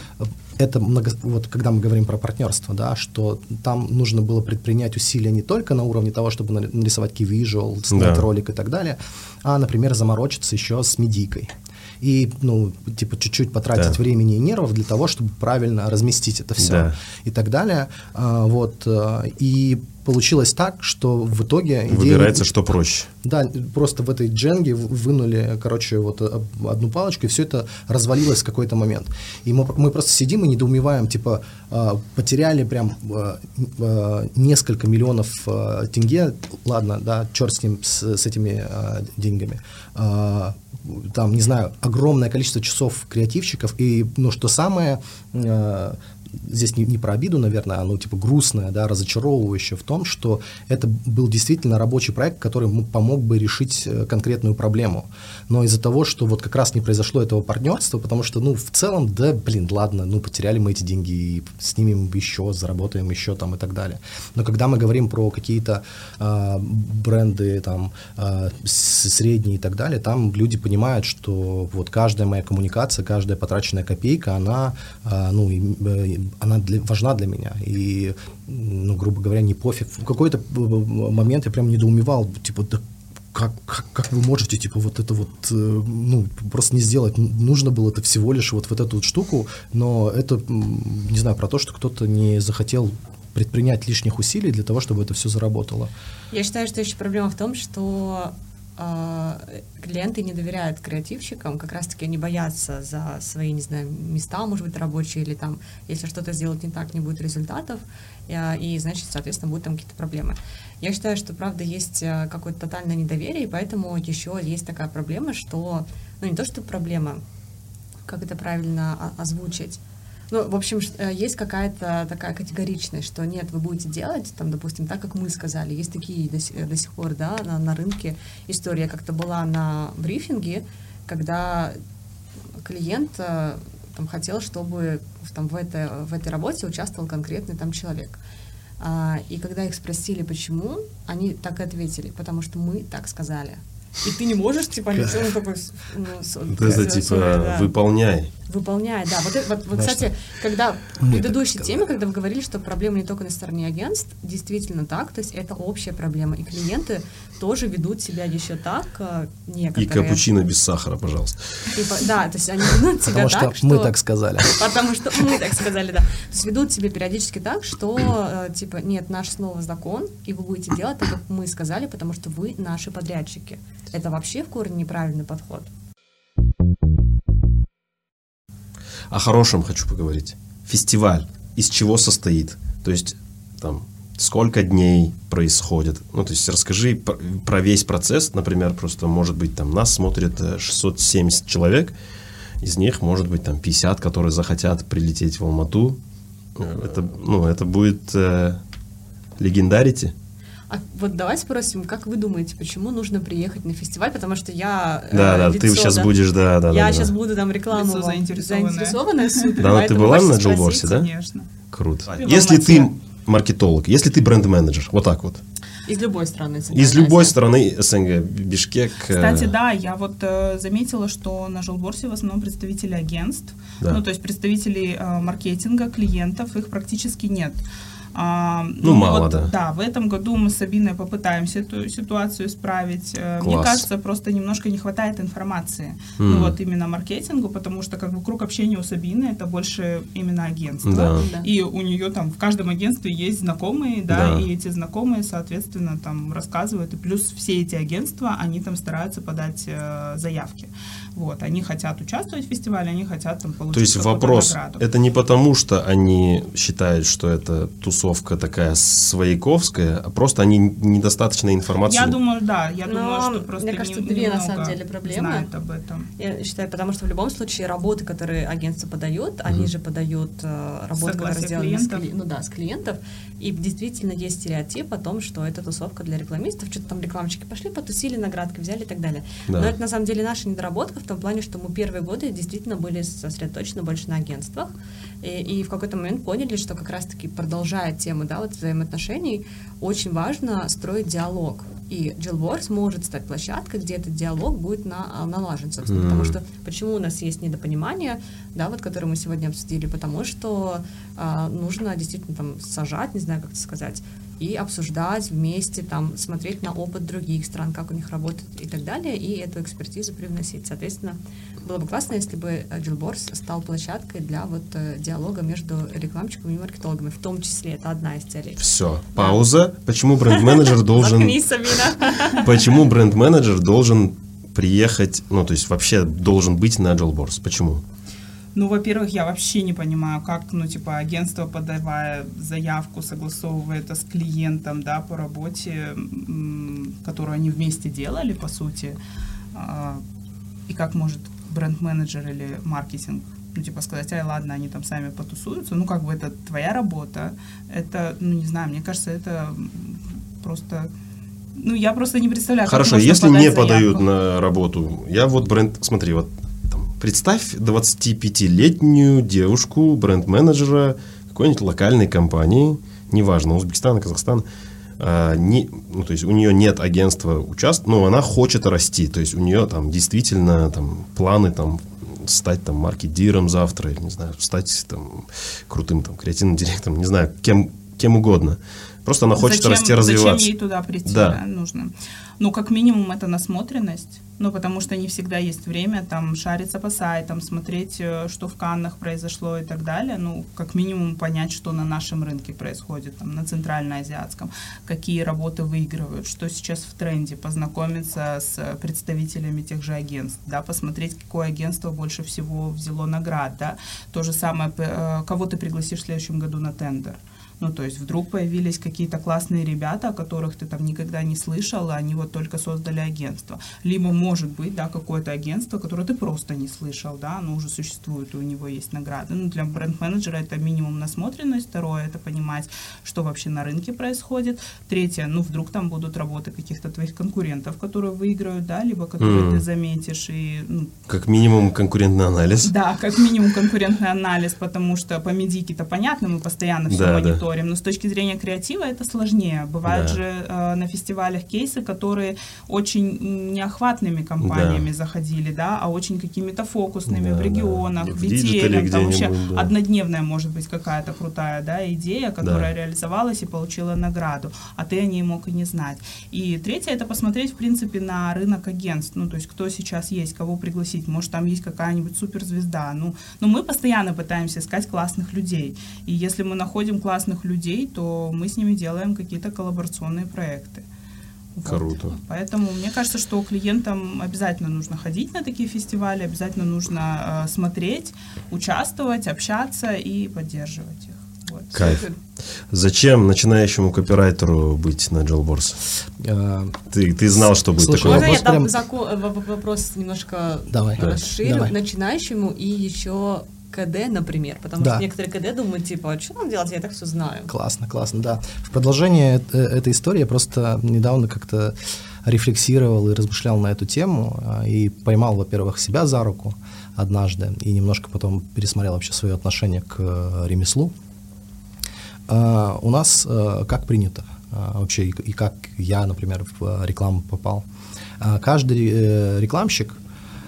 это много, вот когда мы говорим про партнерство, да, что там нужно было предпринять усилия не только на уровне того, чтобы нарисовать key visual, снять да. ролик и так далее, а, например, заморочиться еще с медийкой и, ну, типа, чуть-чуть потратить да. времени и нервов для того, чтобы правильно разместить это все да. и так далее. А, вот, а, и получилось так, что в итоге... Выбирается, идея... что проще. Да, просто в этой дженге вынули, короче, вот э, одну палочку, и все это развалилось в какой-то момент. И мы, мы просто сидим и недоумеваем, типа, а, потеряли прям несколько миллионов тенге, ладно, да, черт с ним, с, с этими деньгами, там, не знаю, огромное количество часов креативщиков, и, ну, что самое, э, здесь не, не про обиду, наверное, а ну, типа грустное, да, разочаровывающее в том, что это был действительно рабочий проект, который помог бы решить э, конкретную проблему. Но из-за того, что вот как раз не произошло этого партнерства, потому что, ну, в целом, да, блин, ладно, ну, потеряли мы эти деньги, и снимем еще, заработаем еще там и так далее. Но когда мы говорим про какие-то э, бренды там э, средние и так далее, там люди понимают, что вот каждая моя коммуникация, каждая потраченная копейка, она, э, ну, э, она для, важна для меня. И, ну, грубо говоря, не пофиг. В какой-то э, момент я прям недоумевал, типа, да как, как, как вы можете, типа, вот это вот, э, ну, просто не сделать? Нужно было это всего лишь вот, вот эту вот штуку, но это, не знаю, про то, что кто-то не захотел предпринять лишних усилий для того, чтобы это все заработало. Я считаю, что еще проблема в том, что клиенты не доверяют креативщикам, как раз-таки они боятся за свои, не знаю, места, может быть, рабочие, или там, если что-то сделать не так, не будет результатов, и, а, и значит, соответственно, будут там какие-то проблемы. Я считаю, что, правда, есть а, какое-то тотальное недоверие, и поэтому еще есть такая проблема, что, ну, не то, что проблема, как это правильно озвучить, ну, в общем, э, есть какая-то такая категоричность, что нет, вы будете делать, там, допустим, так, как мы сказали. Есть такие до, до сих пор, да, на, на рынке история. Как-то была на брифинге, когда клиент э, там, хотел, чтобы там, в, этой, в этой работе участвовал конкретный там человек. А, и когда их спросили, почему, они так и ответили, потому что мы так сказали. И ты не можешь, типа, лицо ну, такой... Ну, это, типа, да. выполняй. Выполняя, да. Вот, вот, вот кстати, когда в предыдущей теме, когда вы говорили, что проблема не только на стороне агентств, действительно так, то есть это общая проблема. И клиенты тоже ведут себя еще так, э, некоторые. И капучино без сахара, пожалуйста. Типа, да, то есть они ведут себя потому так, что... мы так сказали. Потому что мы так сказали, да. То есть ведут себя периодически так, что, э, типа, нет, наш снова закон, и вы будете делать так, как мы сказали, потому что вы наши подрядчики. Это вообще в корне неправильный подход. О хорошем хочу поговорить. Фестиваль. Из чего состоит? То есть, там, сколько дней происходит? Ну, то есть, расскажи про весь процесс. Например, просто, может быть, там, нас смотрит 670 э, человек. Из них, может быть, там, 50, которые захотят прилететь в Алмату. Это, ну, это будет э, легендарити. А вот давайте спросим, как вы думаете, почему нужно приехать на фестиваль? Потому что я... Да, э, да, лицо, ты сейчас да, будешь, да, да. Я да, сейчас да. буду там рекламу лицо заинтересованная. заинтересованная супер. Да, вот ты была на Джилборсе, да? Конечно. Круто. Если ты маркетолог, если ты бренд-менеджер, вот так вот, из любой страны. Из любой страны СНГ, Бишкек. Э, Кстати, да, я вот э, заметила, что на Жилборсе в основном представители агентств, да. ну то есть представителей э, маркетинга, клиентов, их практически нет. А, Ну, мало, вот, да. Да, в этом году мы с Сабиной попытаемся эту ситуацию исправить. Э, Мне Класс. кажется, просто немножко не хватает информации. Ну Мгм. вот именно маркетингу, потому что как бы круг общения у Сабины это больше именно агентство. Да. Да. И у нее там в каждом агентстве есть знакомые, да, Да. и эти знакомые, соответственно, там рассказывают. И плюс все эти агентства, они там стараются подать э, заявки. Вот, они хотят участвовать в фестивале, они хотят там получить То есть вопрос, награду. это не потому, что они считают, что это тусовка такая свояковская, а просто они недостаточно информации. Я думаю, да, я Но, думаю, что просто мне кажется, не- две на самом деле проблемы. знают об этом. Я считаю, потому что в любом случае работы, которые агентство подает, они же подают э, работы, которые Согласие сделаны с, клиентов. кли- ну, да, с клиентов. И действительно есть стереотип о том, что это тусовка для рекламистов. Что-то там рекламщики пошли, потусили, наградки взяли и так далее. Да. Но это на самом деле наша недоработка в том плане, что мы первые годы действительно были сосредоточены больше на агентствах. И, и в какой-то момент поняли, что как раз-таки продолжая тему да, вот взаимоотношений, очень важно строить диалог. И Jillboards может стать площадкой, где этот диалог будет на, налажен, собственно. Мгм. Потому что почему у нас есть недопонимание, да, вот, которое мы сегодня обсудили, потому что а, нужно действительно там сажать, не знаю, как это сказать, и обсуждать вместе, там, смотреть на опыт других стран, как у них работает и так далее, и эту экспертизу привносить. Соответственно, было бы классно, если бы э, Jillboards стал площадкой для вот э, диалога между рекламщиками и маркетологами, в том числе это одна из целей. Все, пауза. Почему бренд-менеджер должен... Почему бренд-менеджер должен приехать, ну, то есть вообще должен быть на Джелборс? Почему? Ну, во-первых, я вообще не понимаю, как, ну, типа, агентство, подавая заявку, согласовывая это с клиентом, да, по работе, которую они вместе делали, по сути, а, и как может бренд-менеджер или маркетинг ну, типа, сказать, ай, ладно, они там сами потусуются, ну, как бы это твоя работа, это, ну, не знаю, мне кажется, это просто, ну, я просто не представляю, Хорошо, если не заявку. подают на работу, я вот бренд, смотри, вот представь 25-летнюю девушку, бренд-менеджера какой-нибудь локальной компании, неважно, Узбекистана, Казахстана, а, не, ну, то есть у нее нет агентства участвовать, но она хочет расти, то есть у нее там действительно там планы там стать там маркетиром завтра, или, не знаю, стать там крутым там креативным директором, не знаю, кем, кем угодно. Просто она хочет зачем, расти, развиваться. Зачем ей туда прийти, Да. да. нужно? Ну, как минимум, это насмотренность, ну, потому что не всегда есть время там шариться по сайтам, смотреть, э, что в Каннах произошло и так далее. Ну, как минимум понять, что на нашем рынке происходит, там, на центральноазиатском, какие работы выигрывают, что сейчас в тренде, познакомиться с представителями тех же агентств, да, посмотреть, какое агентство больше всего взяло наград, да. То же самое, э, кого ты пригласишь в следующем году на тендер. Ну, то есть вдруг появились какие-то классные ребята, о которых ты там никогда не слышал, а они вот только создали агентство. Либо, может быть, да, какое-то агентство, которое ты просто не слышал, да, оно уже существует, и у него есть награды. Ну, для бренд-менеджера это минимум насмотренность, второе, это понимать, что вообще на рынке происходит. Третье, ну, вдруг там будут работы каких-то твоих конкурентов, которые выиграют, да, либо которые Мгм. ты заметишь, и, ну, Как минимум конкурентный анализ. да, как минимум конкурентный анализ, потому что по медийке-то понятно, мы постоянно все Да, да. Мониторим, но с точки зрения креатива это сложнее. Бывают Да. же э, на фестивалях кейсы, которые очень неохватными компаниями заходили, да, а очень какими-то фокусными Да, в да. регионах, В в диджитале в ритейле, там вообще да. однодневная может быть какая-то крутая да, идея, которая реализовалась и получила награду, а ты о ней мог и не знать. И третье это посмотреть, в принципе, на рынок агентств, ну, то есть кто сейчас есть, кого пригласить, может, там есть какая-нибудь суперзвезда, ну, но мы постоянно пытаемся искать классных людей, и если мы находим классных людей, то мы с ними делаем какие-то коллаборационные проекты. Вот. Круто. Поэтому мне кажется, что клиентам обязательно нужно ходить на такие фестивали, обязательно нужно э, смотреть, участвовать, общаться и поддерживать их. Вот. Кайф. Зачем начинающему копирайтеру быть на Джелборс? Э, Ты, ты знал, что будет Слушай, такой Можно вопрос я там прям- в- вопрос немножко Давай. расширю? Давай. Начинающему и еще КД, например, потому Да. что некоторые КД думают, типа, а что нам делать, я так все знаю. Классно, классно, да. В продолжение э- этой истории я просто недавно как-то рефлексировал и размышлял на эту тему а, и поймал, во-первых, себя за руку однажды и немножко потом пересмотрел вообще свое отношение к э, ремеслу. А, у нас э, как принято а, вообще и, как я, например, в рекламу попал. Каждый рекламщик,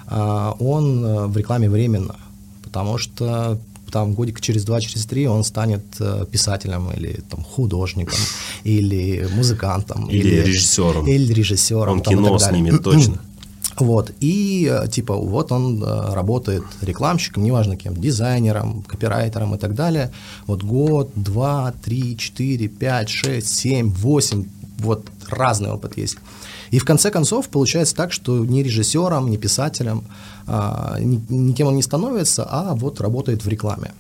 он в рекламе временно, потому что там годик через два, через три он станет э, писателем или там художником или музыкантом или, или режиссером. или режиссером он там, кино снимет точно. Вот, и э, типа вот он э, работает рекламщиком, неважно кем, дизайнером, копирайтером и так далее. Вот год, два, три, четыре, пять, шесть, семь, восемь, вот разный опыт есть. И в конце концов получается так, что ни режиссером, ни писателем, а, ни, никем он не становится, а вот работает в рекламе.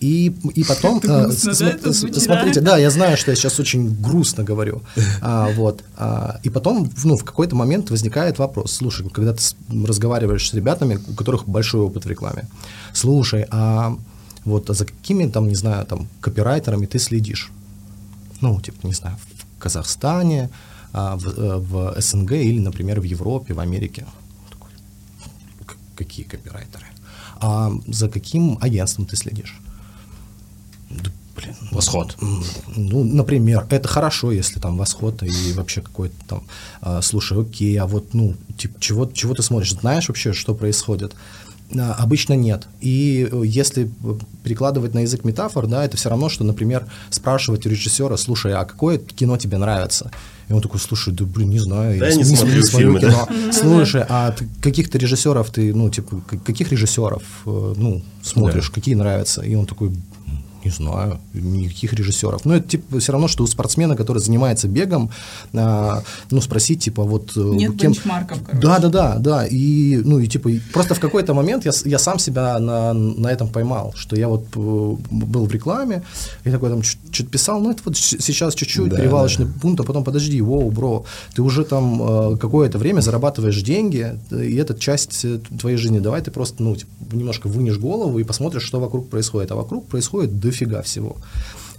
И, и потом, э, смотрите, да, я знаю, что я сейчас очень грустно говорю, а, вот, а, и потом, ну, в какой-то момент возникает вопрос, слушай, когда ты разговариваешь с ребятами, у которых большой опыт в рекламе, слушай, а вот а за какими там, не знаю, там, копирайтерами ты следишь? Ну, типа, не знаю, Казахстане, а, в, э, в СНГ или, например, в Европе, в Америке. Какие копирайтеры? А за каким агентством ты следишь? блин, восход. Ну, например, это хорошо, если там восход и вообще какой-то там, а, слушай, окей, а вот, ну, типа, чего, чего ты смотришь, знаешь вообще, что происходит? Обычно нет. И э, если перекладывать на язык метафор, да, это все равно, что, например, спрашивать у режиссера, слушай, а какое кино тебе нравится? И он такой, слушай, да блин, не знаю, да я не, не смотрю, не смотрю фильмы, кино. Да? Слушай, а каких-то режиссеров ты, ну, типа, каких режиссеров, э, ну, смотришь, да. какие нравятся? И он такой, не знаю, никаких режиссеров. Но это типа все равно, что у спортсмена, который занимается бегом, а, ну, спросить, типа, вот... Э, Нет кем... бенчмарков, короче. Да, да, да, да. И, ну, и типа, просто в какой-то момент я, я сам себя на, на этом поймал, что я вот э, был в рекламе, и такой там что-то писал, ну, это вот сейчас чуть-чуть да, перевалочный да. пункт, а потом подожди, воу, бро, ты уже там э, какое-то время зарабатываешь деньги, и это часть твоей жизни, давай ты просто, ну, типа, немножко вынешь голову и посмотришь, что вокруг происходит. А вокруг происходит дофига всего.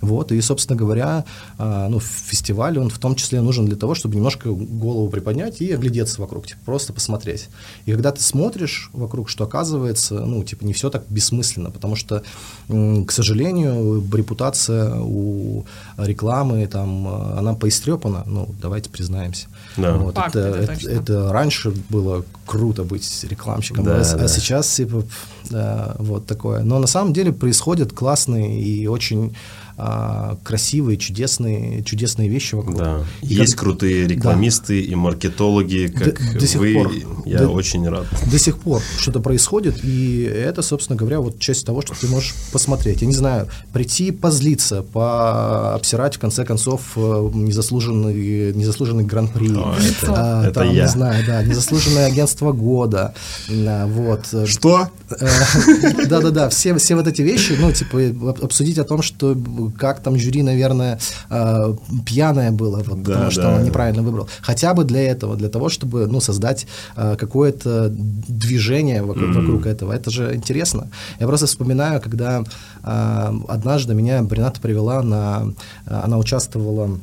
Вот, и, собственно говоря, а, ну, фестиваль, он в том числе нужен для того, чтобы немножко голову приподнять и оглядеться вокруг, типа, просто посмотреть. И когда ты смотришь вокруг, что оказывается, ну, типа, не все так бессмысленно, потому что, к сожалению, репутация у рекламы, там, она поистрепана, ну, давайте признаемся. Да. Вот, Факт, это, это, это, это раньше было круто быть рекламщиком, да, а, да. а сейчас, типа, да, вот такое. Но на самом деле происходят классные и очень а, красивые, чудесные, чудесные вещи вокруг. Да. И Есть как... крутые рекламисты да. и маркетологи, как до, до сих вы. Пор. Я до, очень рад. До сих пор что-то происходит, и это, собственно говоря, вот часть того, что ты можешь посмотреть. Я не знаю, прийти позлиться, пообсирать, в конце концов, э, незаслуженный, незаслуженный гран-при. О, это, а, это там, я. не знаю, да, незаслуженное агентство года. Вот. Что? Э, да-да-да, все, все вот эти вещи, ну, типа, обсудить о том, что как там жюри, наверное, э, пьяное было, вот, да, потому что да. он неправильно выбрал. Хотя бы для этого, для того, чтобы ну, создать э, какое-то движение вокруг, mm-hmm. вокруг этого. Это же интересно. Я просто вспоминаю, когда э, однажды меня Рената привела на... Она участвовала...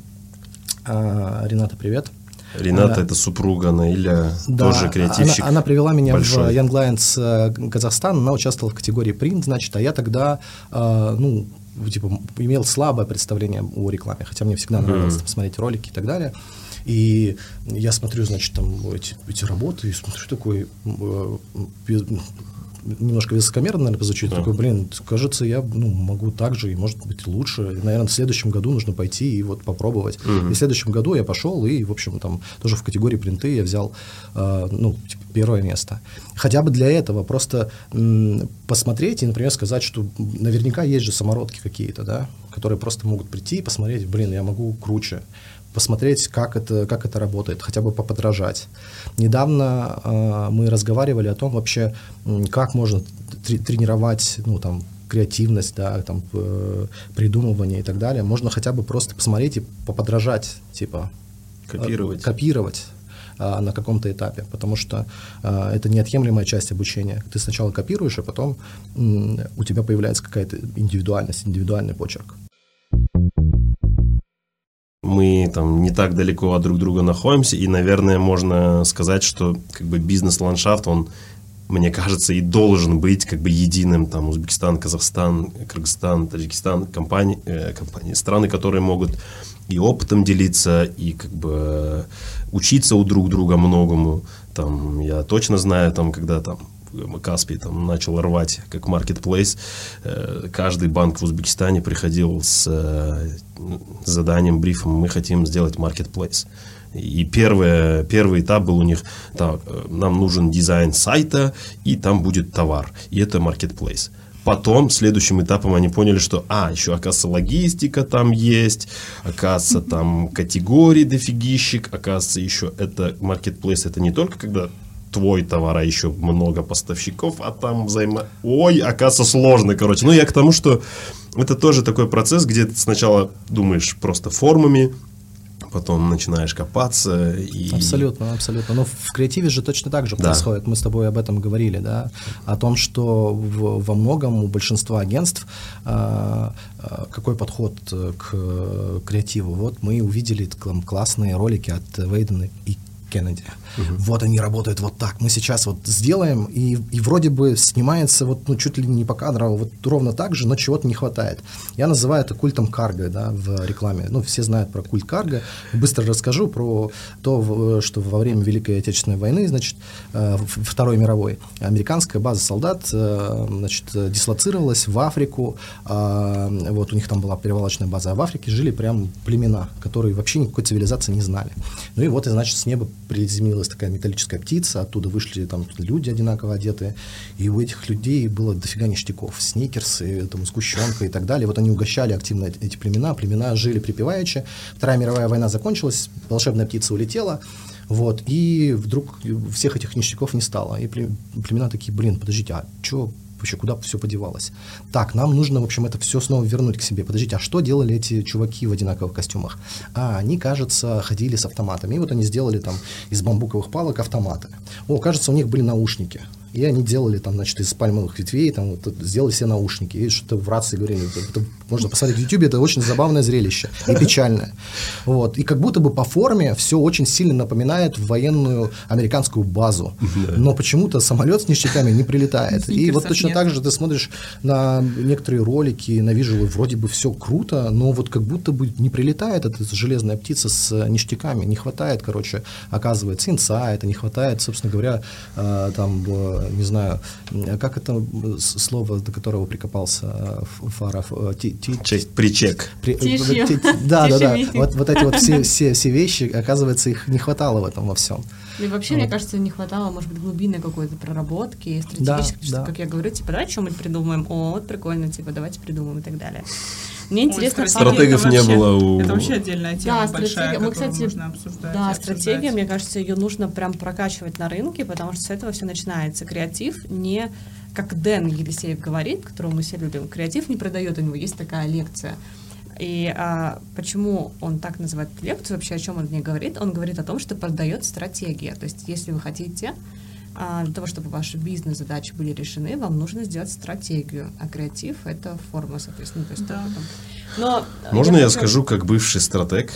Рената, привет. Рената она, это супруга Наиля, да, тоже креативщик. Она, она привела меня большой. в Young Lions Казахстан, она участвовала в категории принт, значит, а я тогда, э, ну, типа, имел слабое представление о рекламе, хотя мне всегда нравилось mm-hmm. смотреть ролики и так далее. И я смотрю, значит, там эти, эти работы, и смотрю, такой э, немножко высокомерно, наверное, позвучит, mm. такой, блин, кажется, я ну, могу так же, и может быть лучше. И, наверное, в следующем году нужно пойти и вот попробовать. Mm-hmm. И в следующем году я пошел, и, в общем, там тоже в категории принты я взял, э, ну, типа, первое место. Хотя бы для этого просто м, посмотреть и, например, сказать, что наверняка есть же самородки какие-то, да, которые просто могут прийти и посмотреть, блин, я могу круче посмотреть, как это, как это работает, хотя бы поподражать. Недавно э, мы разговаривали о том вообще, как можно тренировать, ну, там, креативность, да, там, э, придумывание и так далее. Можно хотя бы просто посмотреть и поподражать, типа. Копировать. Э, копировать а, на каком-то этапе, потому что а, это неотъемлемая часть обучения. Ты сначала копируешь, а потом у тебя появляется какая-то индивидуальность, индивидуальный почерк мы там не так далеко от друг друга находимся, и, наверное, можно сказать, что как бы бизнес-ландшафт, он, мне кажется, и должен быть как бы единым, там, Узбекистан, Казахстан, Кыргызстан, Таджикистан, компании, э, компании, страны, которые могут и опытом делиться, и как бы учиться у друг друга многому, там, я точно знаю, там, когда там Каспий там начал рвать как marketplace, э, каждый банк в Узбекистане приходил с э, заданием, брифом, мы хотим сделать marketplace. И первый, первый этап был у них, так, э, нам нужен дизайн сайта, и там будет товар. И это marketplace. Потом, следующим этапом они поняли, что, а, еще, оказывается, логистика там есть, оказывается, там категории дофигищик, оказывается, еще это marketplace, это не только когда твой товар, а еще много поставщиков, а там взаимо... Ой, оказывается, сложно, короче. Ну, я к тому, что это тоже такой процесс, где ты сначала думаешь просто формами, потом начинаешь копаться. И... Абсолютно, абсолютно. Но в креативе же точно так же да. происходит. Мы с тобой об этом говорили, да, о том, что в, во многом у большинства агентств э, какой подход к креативу. Вот мы увидели там, классные ролики от Вейдена и Кеннеди. Угу. Вот они работают вот так. Мы сейчас вот сделаем, и, и вроде бы снимается вот ну, чуть ли не по кадру, вот ровно так же, но чего-то не хватает. Я называю это культом карго да, в рекламе. Ну, все знают про культ карго. Быстро расскажу про то, что во время Великой Отечественной войны, значит, э, Второй мировой, американская база солдат э, значит, дислоцировалась в Африку. А, вот у них там была перевалочная база, а в Африке жили прям племена, которые вообще никакой цивилизации не знали. Ну и вот, и, значит, с неба приземлилась такая металлическая птица, оттуда вышли там люди одинаково одетые, и у этих людей было дофига ништяков, сникерсы, там, сгущенка и так далее. Вот они угощали активно эти племена, племена жили припеваючи. Вторая мировая война закончилась, волшебная птица улетела, вот, и вдруг всех этих ништяков не стало. И племена такие, блин, подождите, а что вообще куда все подевалось. Так, нам нужно, в общем, это все снова вернуть к себе. Подождите, а что делали эти чуваки в одинаковых костюмах? А, они, кажется, ходили с автоматами. И вот они сделали там из бамбуковых палок автоматы. О, кажется, у них были наушники. И они делали там, значит, из пальмовых ветвей, там вот сделали все наушники. И что-то в рации говорили, это, можно посмотреть в YouTube, это очень забавное зрелище и печальное. Вот. И как будто бы по форме все очень сильно напоминает военную американскую базу. Но почему-то самолет с ништяками не прилетает. И вот точно так же ты смотришь на некоторые ролики, на вижу, вроде бы все круто, но вот как будто бы не прилетает эта железная птица с ништяками. Не хватает, короче, оказывается, инсайта, не хватает, собственно говоря, э, там не знаю, как это слово, до которого прикопался э, Фаров? Э, причек. Да, да, да. Вот, вот эти вот все, вещи, оказывается, их не хватало в этом во всем. И вообще, мне кажется, не хватало, может быть, глубинной какой-то проработки, стратегической, да, да. как я говорю, типа, давай что-нибудь придумаем, о, вот прикольно, типа, давайте придумаем и так далее. Мне интересно... Ой, стратегов не вообще, было у... Это вообще отдельная тема да, большая, мы, кстати, можно обсуждать. Да, стратегия, мне кажется, ее нужно прям прокачивать на рынке, потому что с этого все начинается. Креатив не как Дэн Елисеев говорит, которого мы все любим, креатив не продает, у него есть такая лекция. И а, почему он так называет лекцию, вообще о чем он мне говорит? Он говорит о том, что продает стратегия. То есть, если вы хотите для того, чтобы ваши бизнес-задачи были решены, вам нужно сделать стратегию, а креатив — это форма, соответственно. То есть да. Но Можно я, я скажу, как бывший стратег,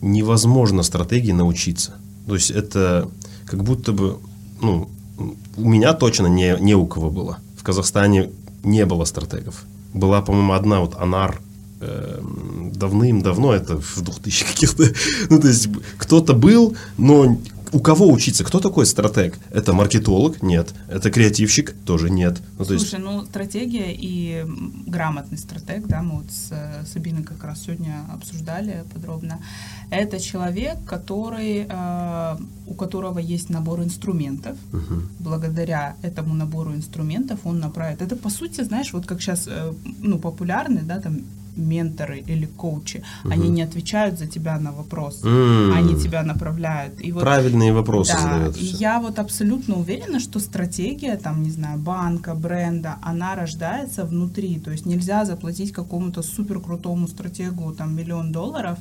невозможно стратегии научиться. То есть это как будто бы, ну, у меня точно не, не у кого было. В Казахстане не было стратегов. Была, по-моему, одна вот Анар э, давным-давно, это в 2000 каких-то, ну, то есть кто-то был, но у кого учиться? Кто такой стратег? Это маркетолог? Нет. Это креативщик? Тоже нет. Ну, Слушай, есть... ну стратегия и грамотный стратег, да, мы вот с Сабиной как раз сегодня обсуждали подробно. Это человек, который, э, у которого есть набор инструментов. Угу. Благодаря этому набору инструментов он направит. Это по сути, знаешь, вот как сейчас э, ну, популярный, да, там менторы или коучи, угу. они не отвечают за тебя на вопрос, mm. они тебя направляют. И вот, Правильные вопросы да, задают. И я вот абсолютно уверена, что стратегия, там, не знаю, банка, бренда, она рождается внутри. То есть нельзя заплатить какому-то супер крутому стратегу там миллион долларов,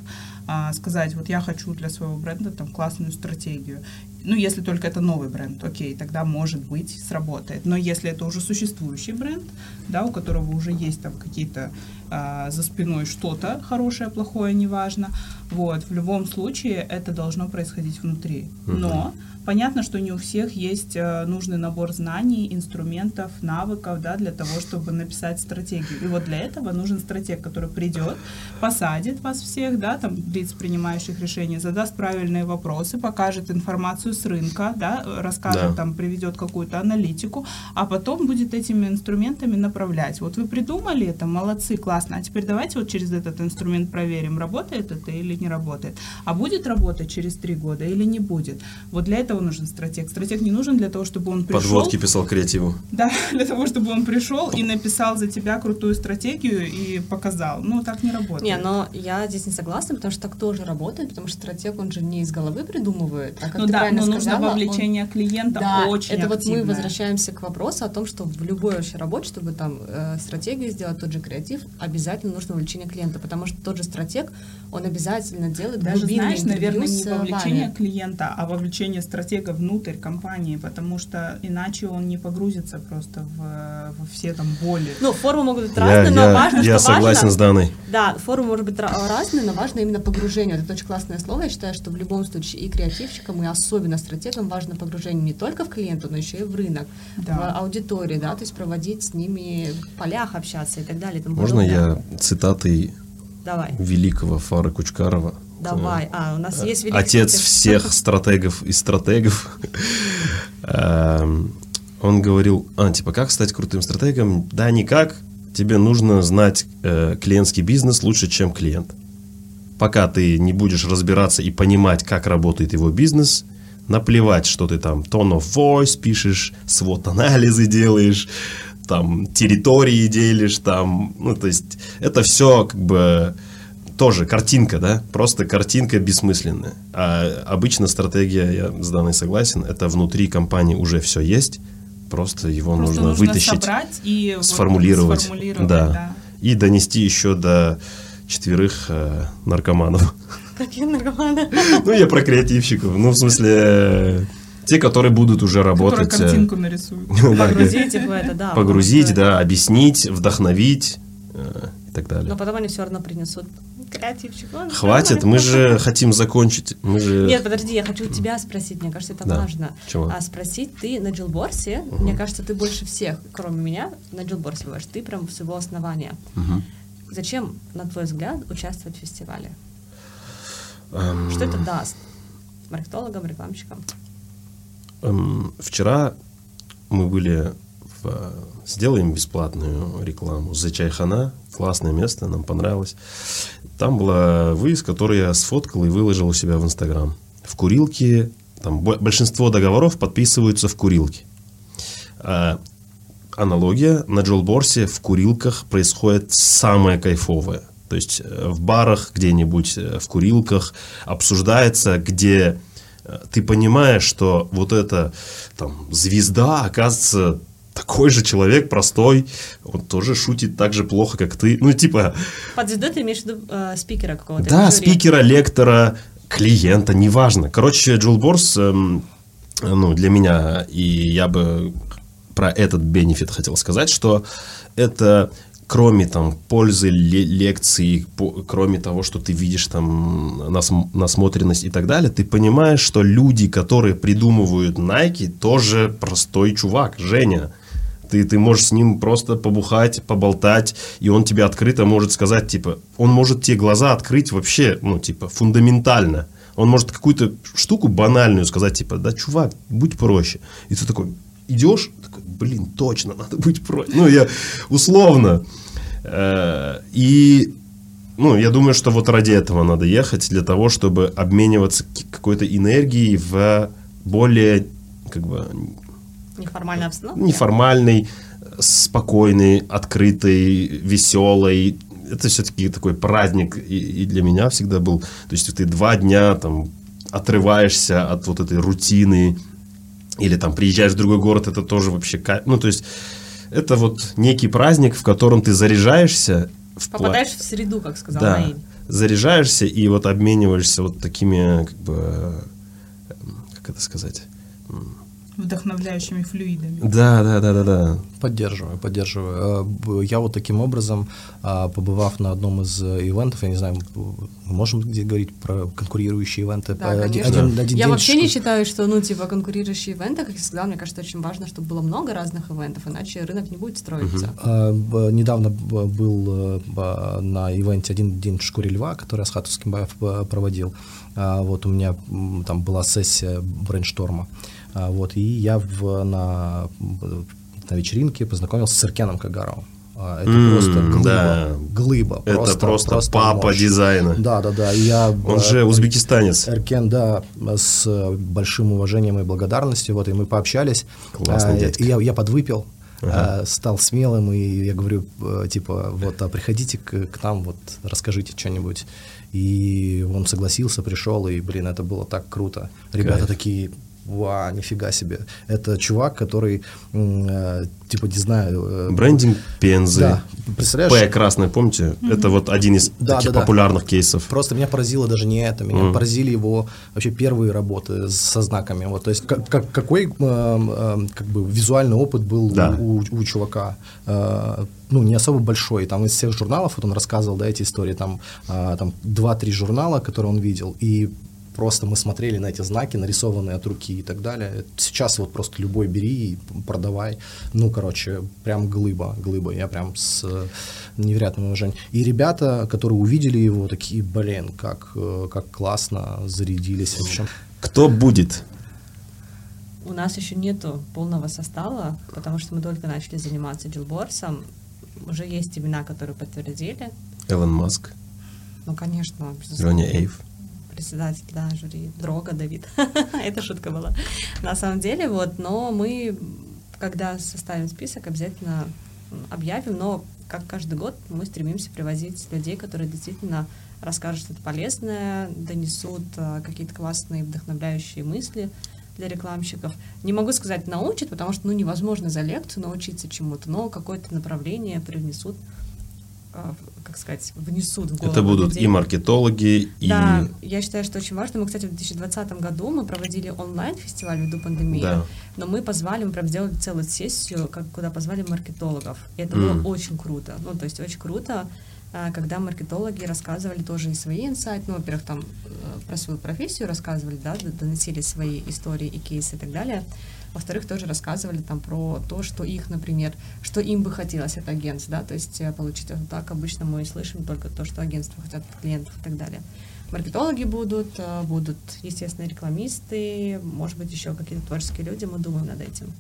а, сказать, вот я хочу для своего бренда там классную стратегию. Ну, если только это новый бренд, окей, тогда может быть сработает. Но если это уже существующий бренд, да, у которого уже есть там какие-то а, за спиной что-то хорошее, плохое, неважно, вот, в любом случае это должно происходить внутри. Но понятно, что не у всех есть а, нужный набор знаний, инструментов, навыков, да, для того, чтобы написать стратегию. И вот для этого нужен стратег, который придет, посадит вас всех, да, там лиц, принимающих решения, задаст правильные вопросы, покажет информацию с рынка, да, расскажет, Да. там, приведет какую-то аналитику, а потом будет этими инструментами направлять. Вот вы придумали это, молодцы, классно, а теперь давайте вот через этот инструмент проверим, работает это или не работает. А будет работать через три года или не будет. Вот для этого нужен стратег. Стратег не нужен для того, чтобы он пришел... Подводки писал креативу. Да, для того, чтобы он пришел и написал за тебя крутую стратегию и показал. Ну, так не работает. Не, но я здесь не согласна, потому что так тоже работает, потому что стратег, он же не из головы придумывает. А как ну ты да, правильно но нужно сказала, он- вовлечение клиента Да, очень это вот мы активное. возвращаемся к вопросу о том, что в любой вообще работе, чтобы там э, стратегию сделать, тот же креатив, обязательно нужно вовлечение клиента, потому что тот же стратег, он обязательно делает Даже, знаешь, наверное, не вовлечение вами. клиента, а вовлечение стратега внутрь компании, потому что иначе он не погрузится просто в, во все там боли. Ну, формы могут быть Я, разные, но я- важно, я что согласен важно, с Даной. Да, формы может быть разные, но важно именно погружение. Вот Это очень классное слово. Я считаю, что в любом случае и креативщикам, и особенно стратегам важно погружение не только в клиента, но еще и в рынок, Да. в аудиторию, да, то есть проводить с ними в полях общаться и так далее. Можно подобное. я цитатой Давай, великого Фара Кучкарова? Давай. А, у нас есть великий Отец стратег. всех стратегов и стратегов. Эм, Он говорил, а, типа, как стать крутым стратегом? Да, никак. Тебе нужно знать э, клиентский бизнес лучше, чем клиент. Пока ты не будешь разбираться и понимать, как работает его бизнес, наплевать, что ты там tone of voice пишешь, свод-анализы делаешь, там территории делишь, там, ну, то есть это все как бы тоже картинка, да, просто картинка бессмысленная. А обычно стратегия, я с данной согласен, это внутри компании уже все есть, просто его Просто нужно, вытащить, собрать и вот сформулировать, сформулировать, да, да. и донести еще до четверых э, наркоманов. Какие наркоманы. Ну, я про креативщиков. Ну, в смысле, те, которые будут уже Которые работать. э, картинку нарисуют. Погрузить их в это, да. Погрузить, да, объяснить, вдохновить э, и так далее. Но потом они все равно принесут креативчик. Ой, Хватит, мы же хотим закончить. Мы же... Нет, подожди, я хочу тебя спросить, мне кажется, это Да. важно. Чего? А спросить ты на Джилборсе, мне кажется, ты больше всех, кроме меня, на Джилборсе бываешь, ты прям с его основания. Мгм. Зачем, на твой взгляд, участвовать в фестивале? Эм, Что это даст маркетологам, рекламщикам? эм, Вчера мы были Сделаем бесплатную рекламу за Чайхана. Классное место, нам понравилось. Там была выезд, который я сфоткал и выложил у себя в Инстаграм. В курилке, там бо- большинство договоров подписываются в курилке. А, аналогия, на Джилборсе в курилках происходит самое кайфовое. То есть э, в барах где-нибудь, э, в курилках обсуждается, где э, ты понимаешь, что вот эта там звезда, оказывается, такой же человек простой, он тоже шутит так же плохо, как ты. Ну, типа, Под звездой ты имеешь в виду э, спикера какого-то? да, спикера, лектора, клиента, неважно. Короче, Джилборс, эм, ну, для меня, и я бы про этот бенефит хотел сказать, что это кроме там пользы ле- лекций, по- кроме того, что ты видишь там насм- насмотренность и так далее, ты понимаешь, что люди, которые придумывают Nike, тоже простой чувак, Женя. Ты, ты можешь с ним просто побухать, поболтать, и он тебе открыто может сказать, типа, он может тебе глаза открыть вообще, ну, типа, фундаментально. Он может какую-то штуку банальную сказать, типа, да, чувак, будь проще. И ты такой, идешь, такой, блин, точно, надо быть проще. Ну, я условно. Э, И, ну, я думаю, что вот ради этого надо ехать, для того, чтобы обмениваться какой-то энергией в более, как бы, Неформальная обстановка? неформальный, спокойный, открытый, веселый. Это все-таки такой праздник и, и для меня всегда был. То есть ты два дня там отрываешься от вот этой рутины или там приезжаешь в другой город, это тоже вообще... Ну, то есть это вот некий праздник, в котором ты заряжаешься в пла- Попадаешь в среду, как сказал да, Наиль. заряжаешься и вот обмениваешься вот такими, как бы, эм, как это сказать, вдохновляющими флюидами. Да, да, да, да, да. Поддерживаю, поддерживаю. Э, Я вот таким образом, а, побывав на одном из э, ивентов, я не знаю, мы можем где говорить про конкурирующие ивенты? Да, Один- конечно. один- один Я день вообще ш- не считаю, что, ну, типа, конкурирующие ивенты, как я сказала, мне кажется, очень важно, чтобы было много разных ивентов, иначе рынок не будет строиться. А, б- Недавно б- был э, б- на ивенте «Один день в шкуре льва», который Асхат Ускимбаев э, проводил. А, Вот у меня там была сессия брейншторма. Вот, и я в- на, на вечеринке познакомился с Иркеном Кагаровым. А, Это М, просто глыба. да. Глыба. Это просто папа мощь. дизайна. Да, да, да. Я, Он э, же узбекистанец. Эркен, да, с большим уважением и благодарностью, вот, и мы пообщались. Классный А, дядька. я, я подвыпил, Ага. а, стал смелым, и я говорю, э, типа, вот, а приходите к, к нам, вот, расскажите что-нибудь. И он согласился, пришел, и, блин, это было так круто. Ребята Кайф. такие, ва, нифига себе. Это чувак, который, э, типа, не знаю... э, Брендинг Пензы. Да, представляешь? П красный, помните? Это вот один из Да, таких да, да. популярных кейсов. Просто меня поразило даже не это, меня Мгм. поразили его вообще первые работы со знаками. Вот, то есть как, как- какой э, э, как бы визуальный опыт был Да. у, у чувака. Э, ну, не особо большой. Там из всех журналов, вот он рассказывал, да, эти истории, там, э, там 2-3 журнала, которые он видел, и просто мы смотрели на эти знаки, нарисованные от руки и так далее. Сейчас вот просто любой бери и продавай. Ну, короче, прям глыба, глыба. Я прям с э, невероятным уважением. И ребята, которые увидели его, такие, блин, как, э, как классно, зарядились. В общем, Кто будет? У нас еще нету полного состава, потому что мы только начали заниматься джилборсом. Уже есть имена, которые подтвердили. Элон Маск, Ну, конечно, безусловно. Джонни Эйв. Председатель, да, жюри, Дрога Давид. Это шутка была. На самом деле, вот, но мы, когда составим список, обязательно объявим, но как каждый год мы стремимся привозить людей, которые действительно расскажут что-то полезное, донесут а, какие-то классные, вдохновляющие мысли для рекламщиков. Не могу сказать научат, потому что ну, невозможно за лекцию научиться чему-то, но какое-то направление привнесут, как сказать, внесут в голову Это будут людей. и маркетологи, и... Да, я считаю, что очень важно. Мы, кстати, в 2020 году мы проводили онлайн-фестиваль ввиду пандемии, Да. но мы позвали, мы прям сделали целую сессию, как, куда позвали маркетологов. И это М. было очень круто. Ну, то есть очень круто, а, когда маркетологи рассказывали тоже и свои инсайты, ну, во-первых, там э, про свою профессию рассказывали, да, доносили свои истории и кейсы и так далее. Во-вторых, тоже рассказывали там про то, что их, например, что им бы хотелось от агентств, да, то есть э, получить это так. Обычно мы слышим только то, что агентства хотят от клиентов и так далее. Маркетологи будут, э, будут, естественно, рекламисты, может быть, еще какие-то творческие люди, мы думаем над этим.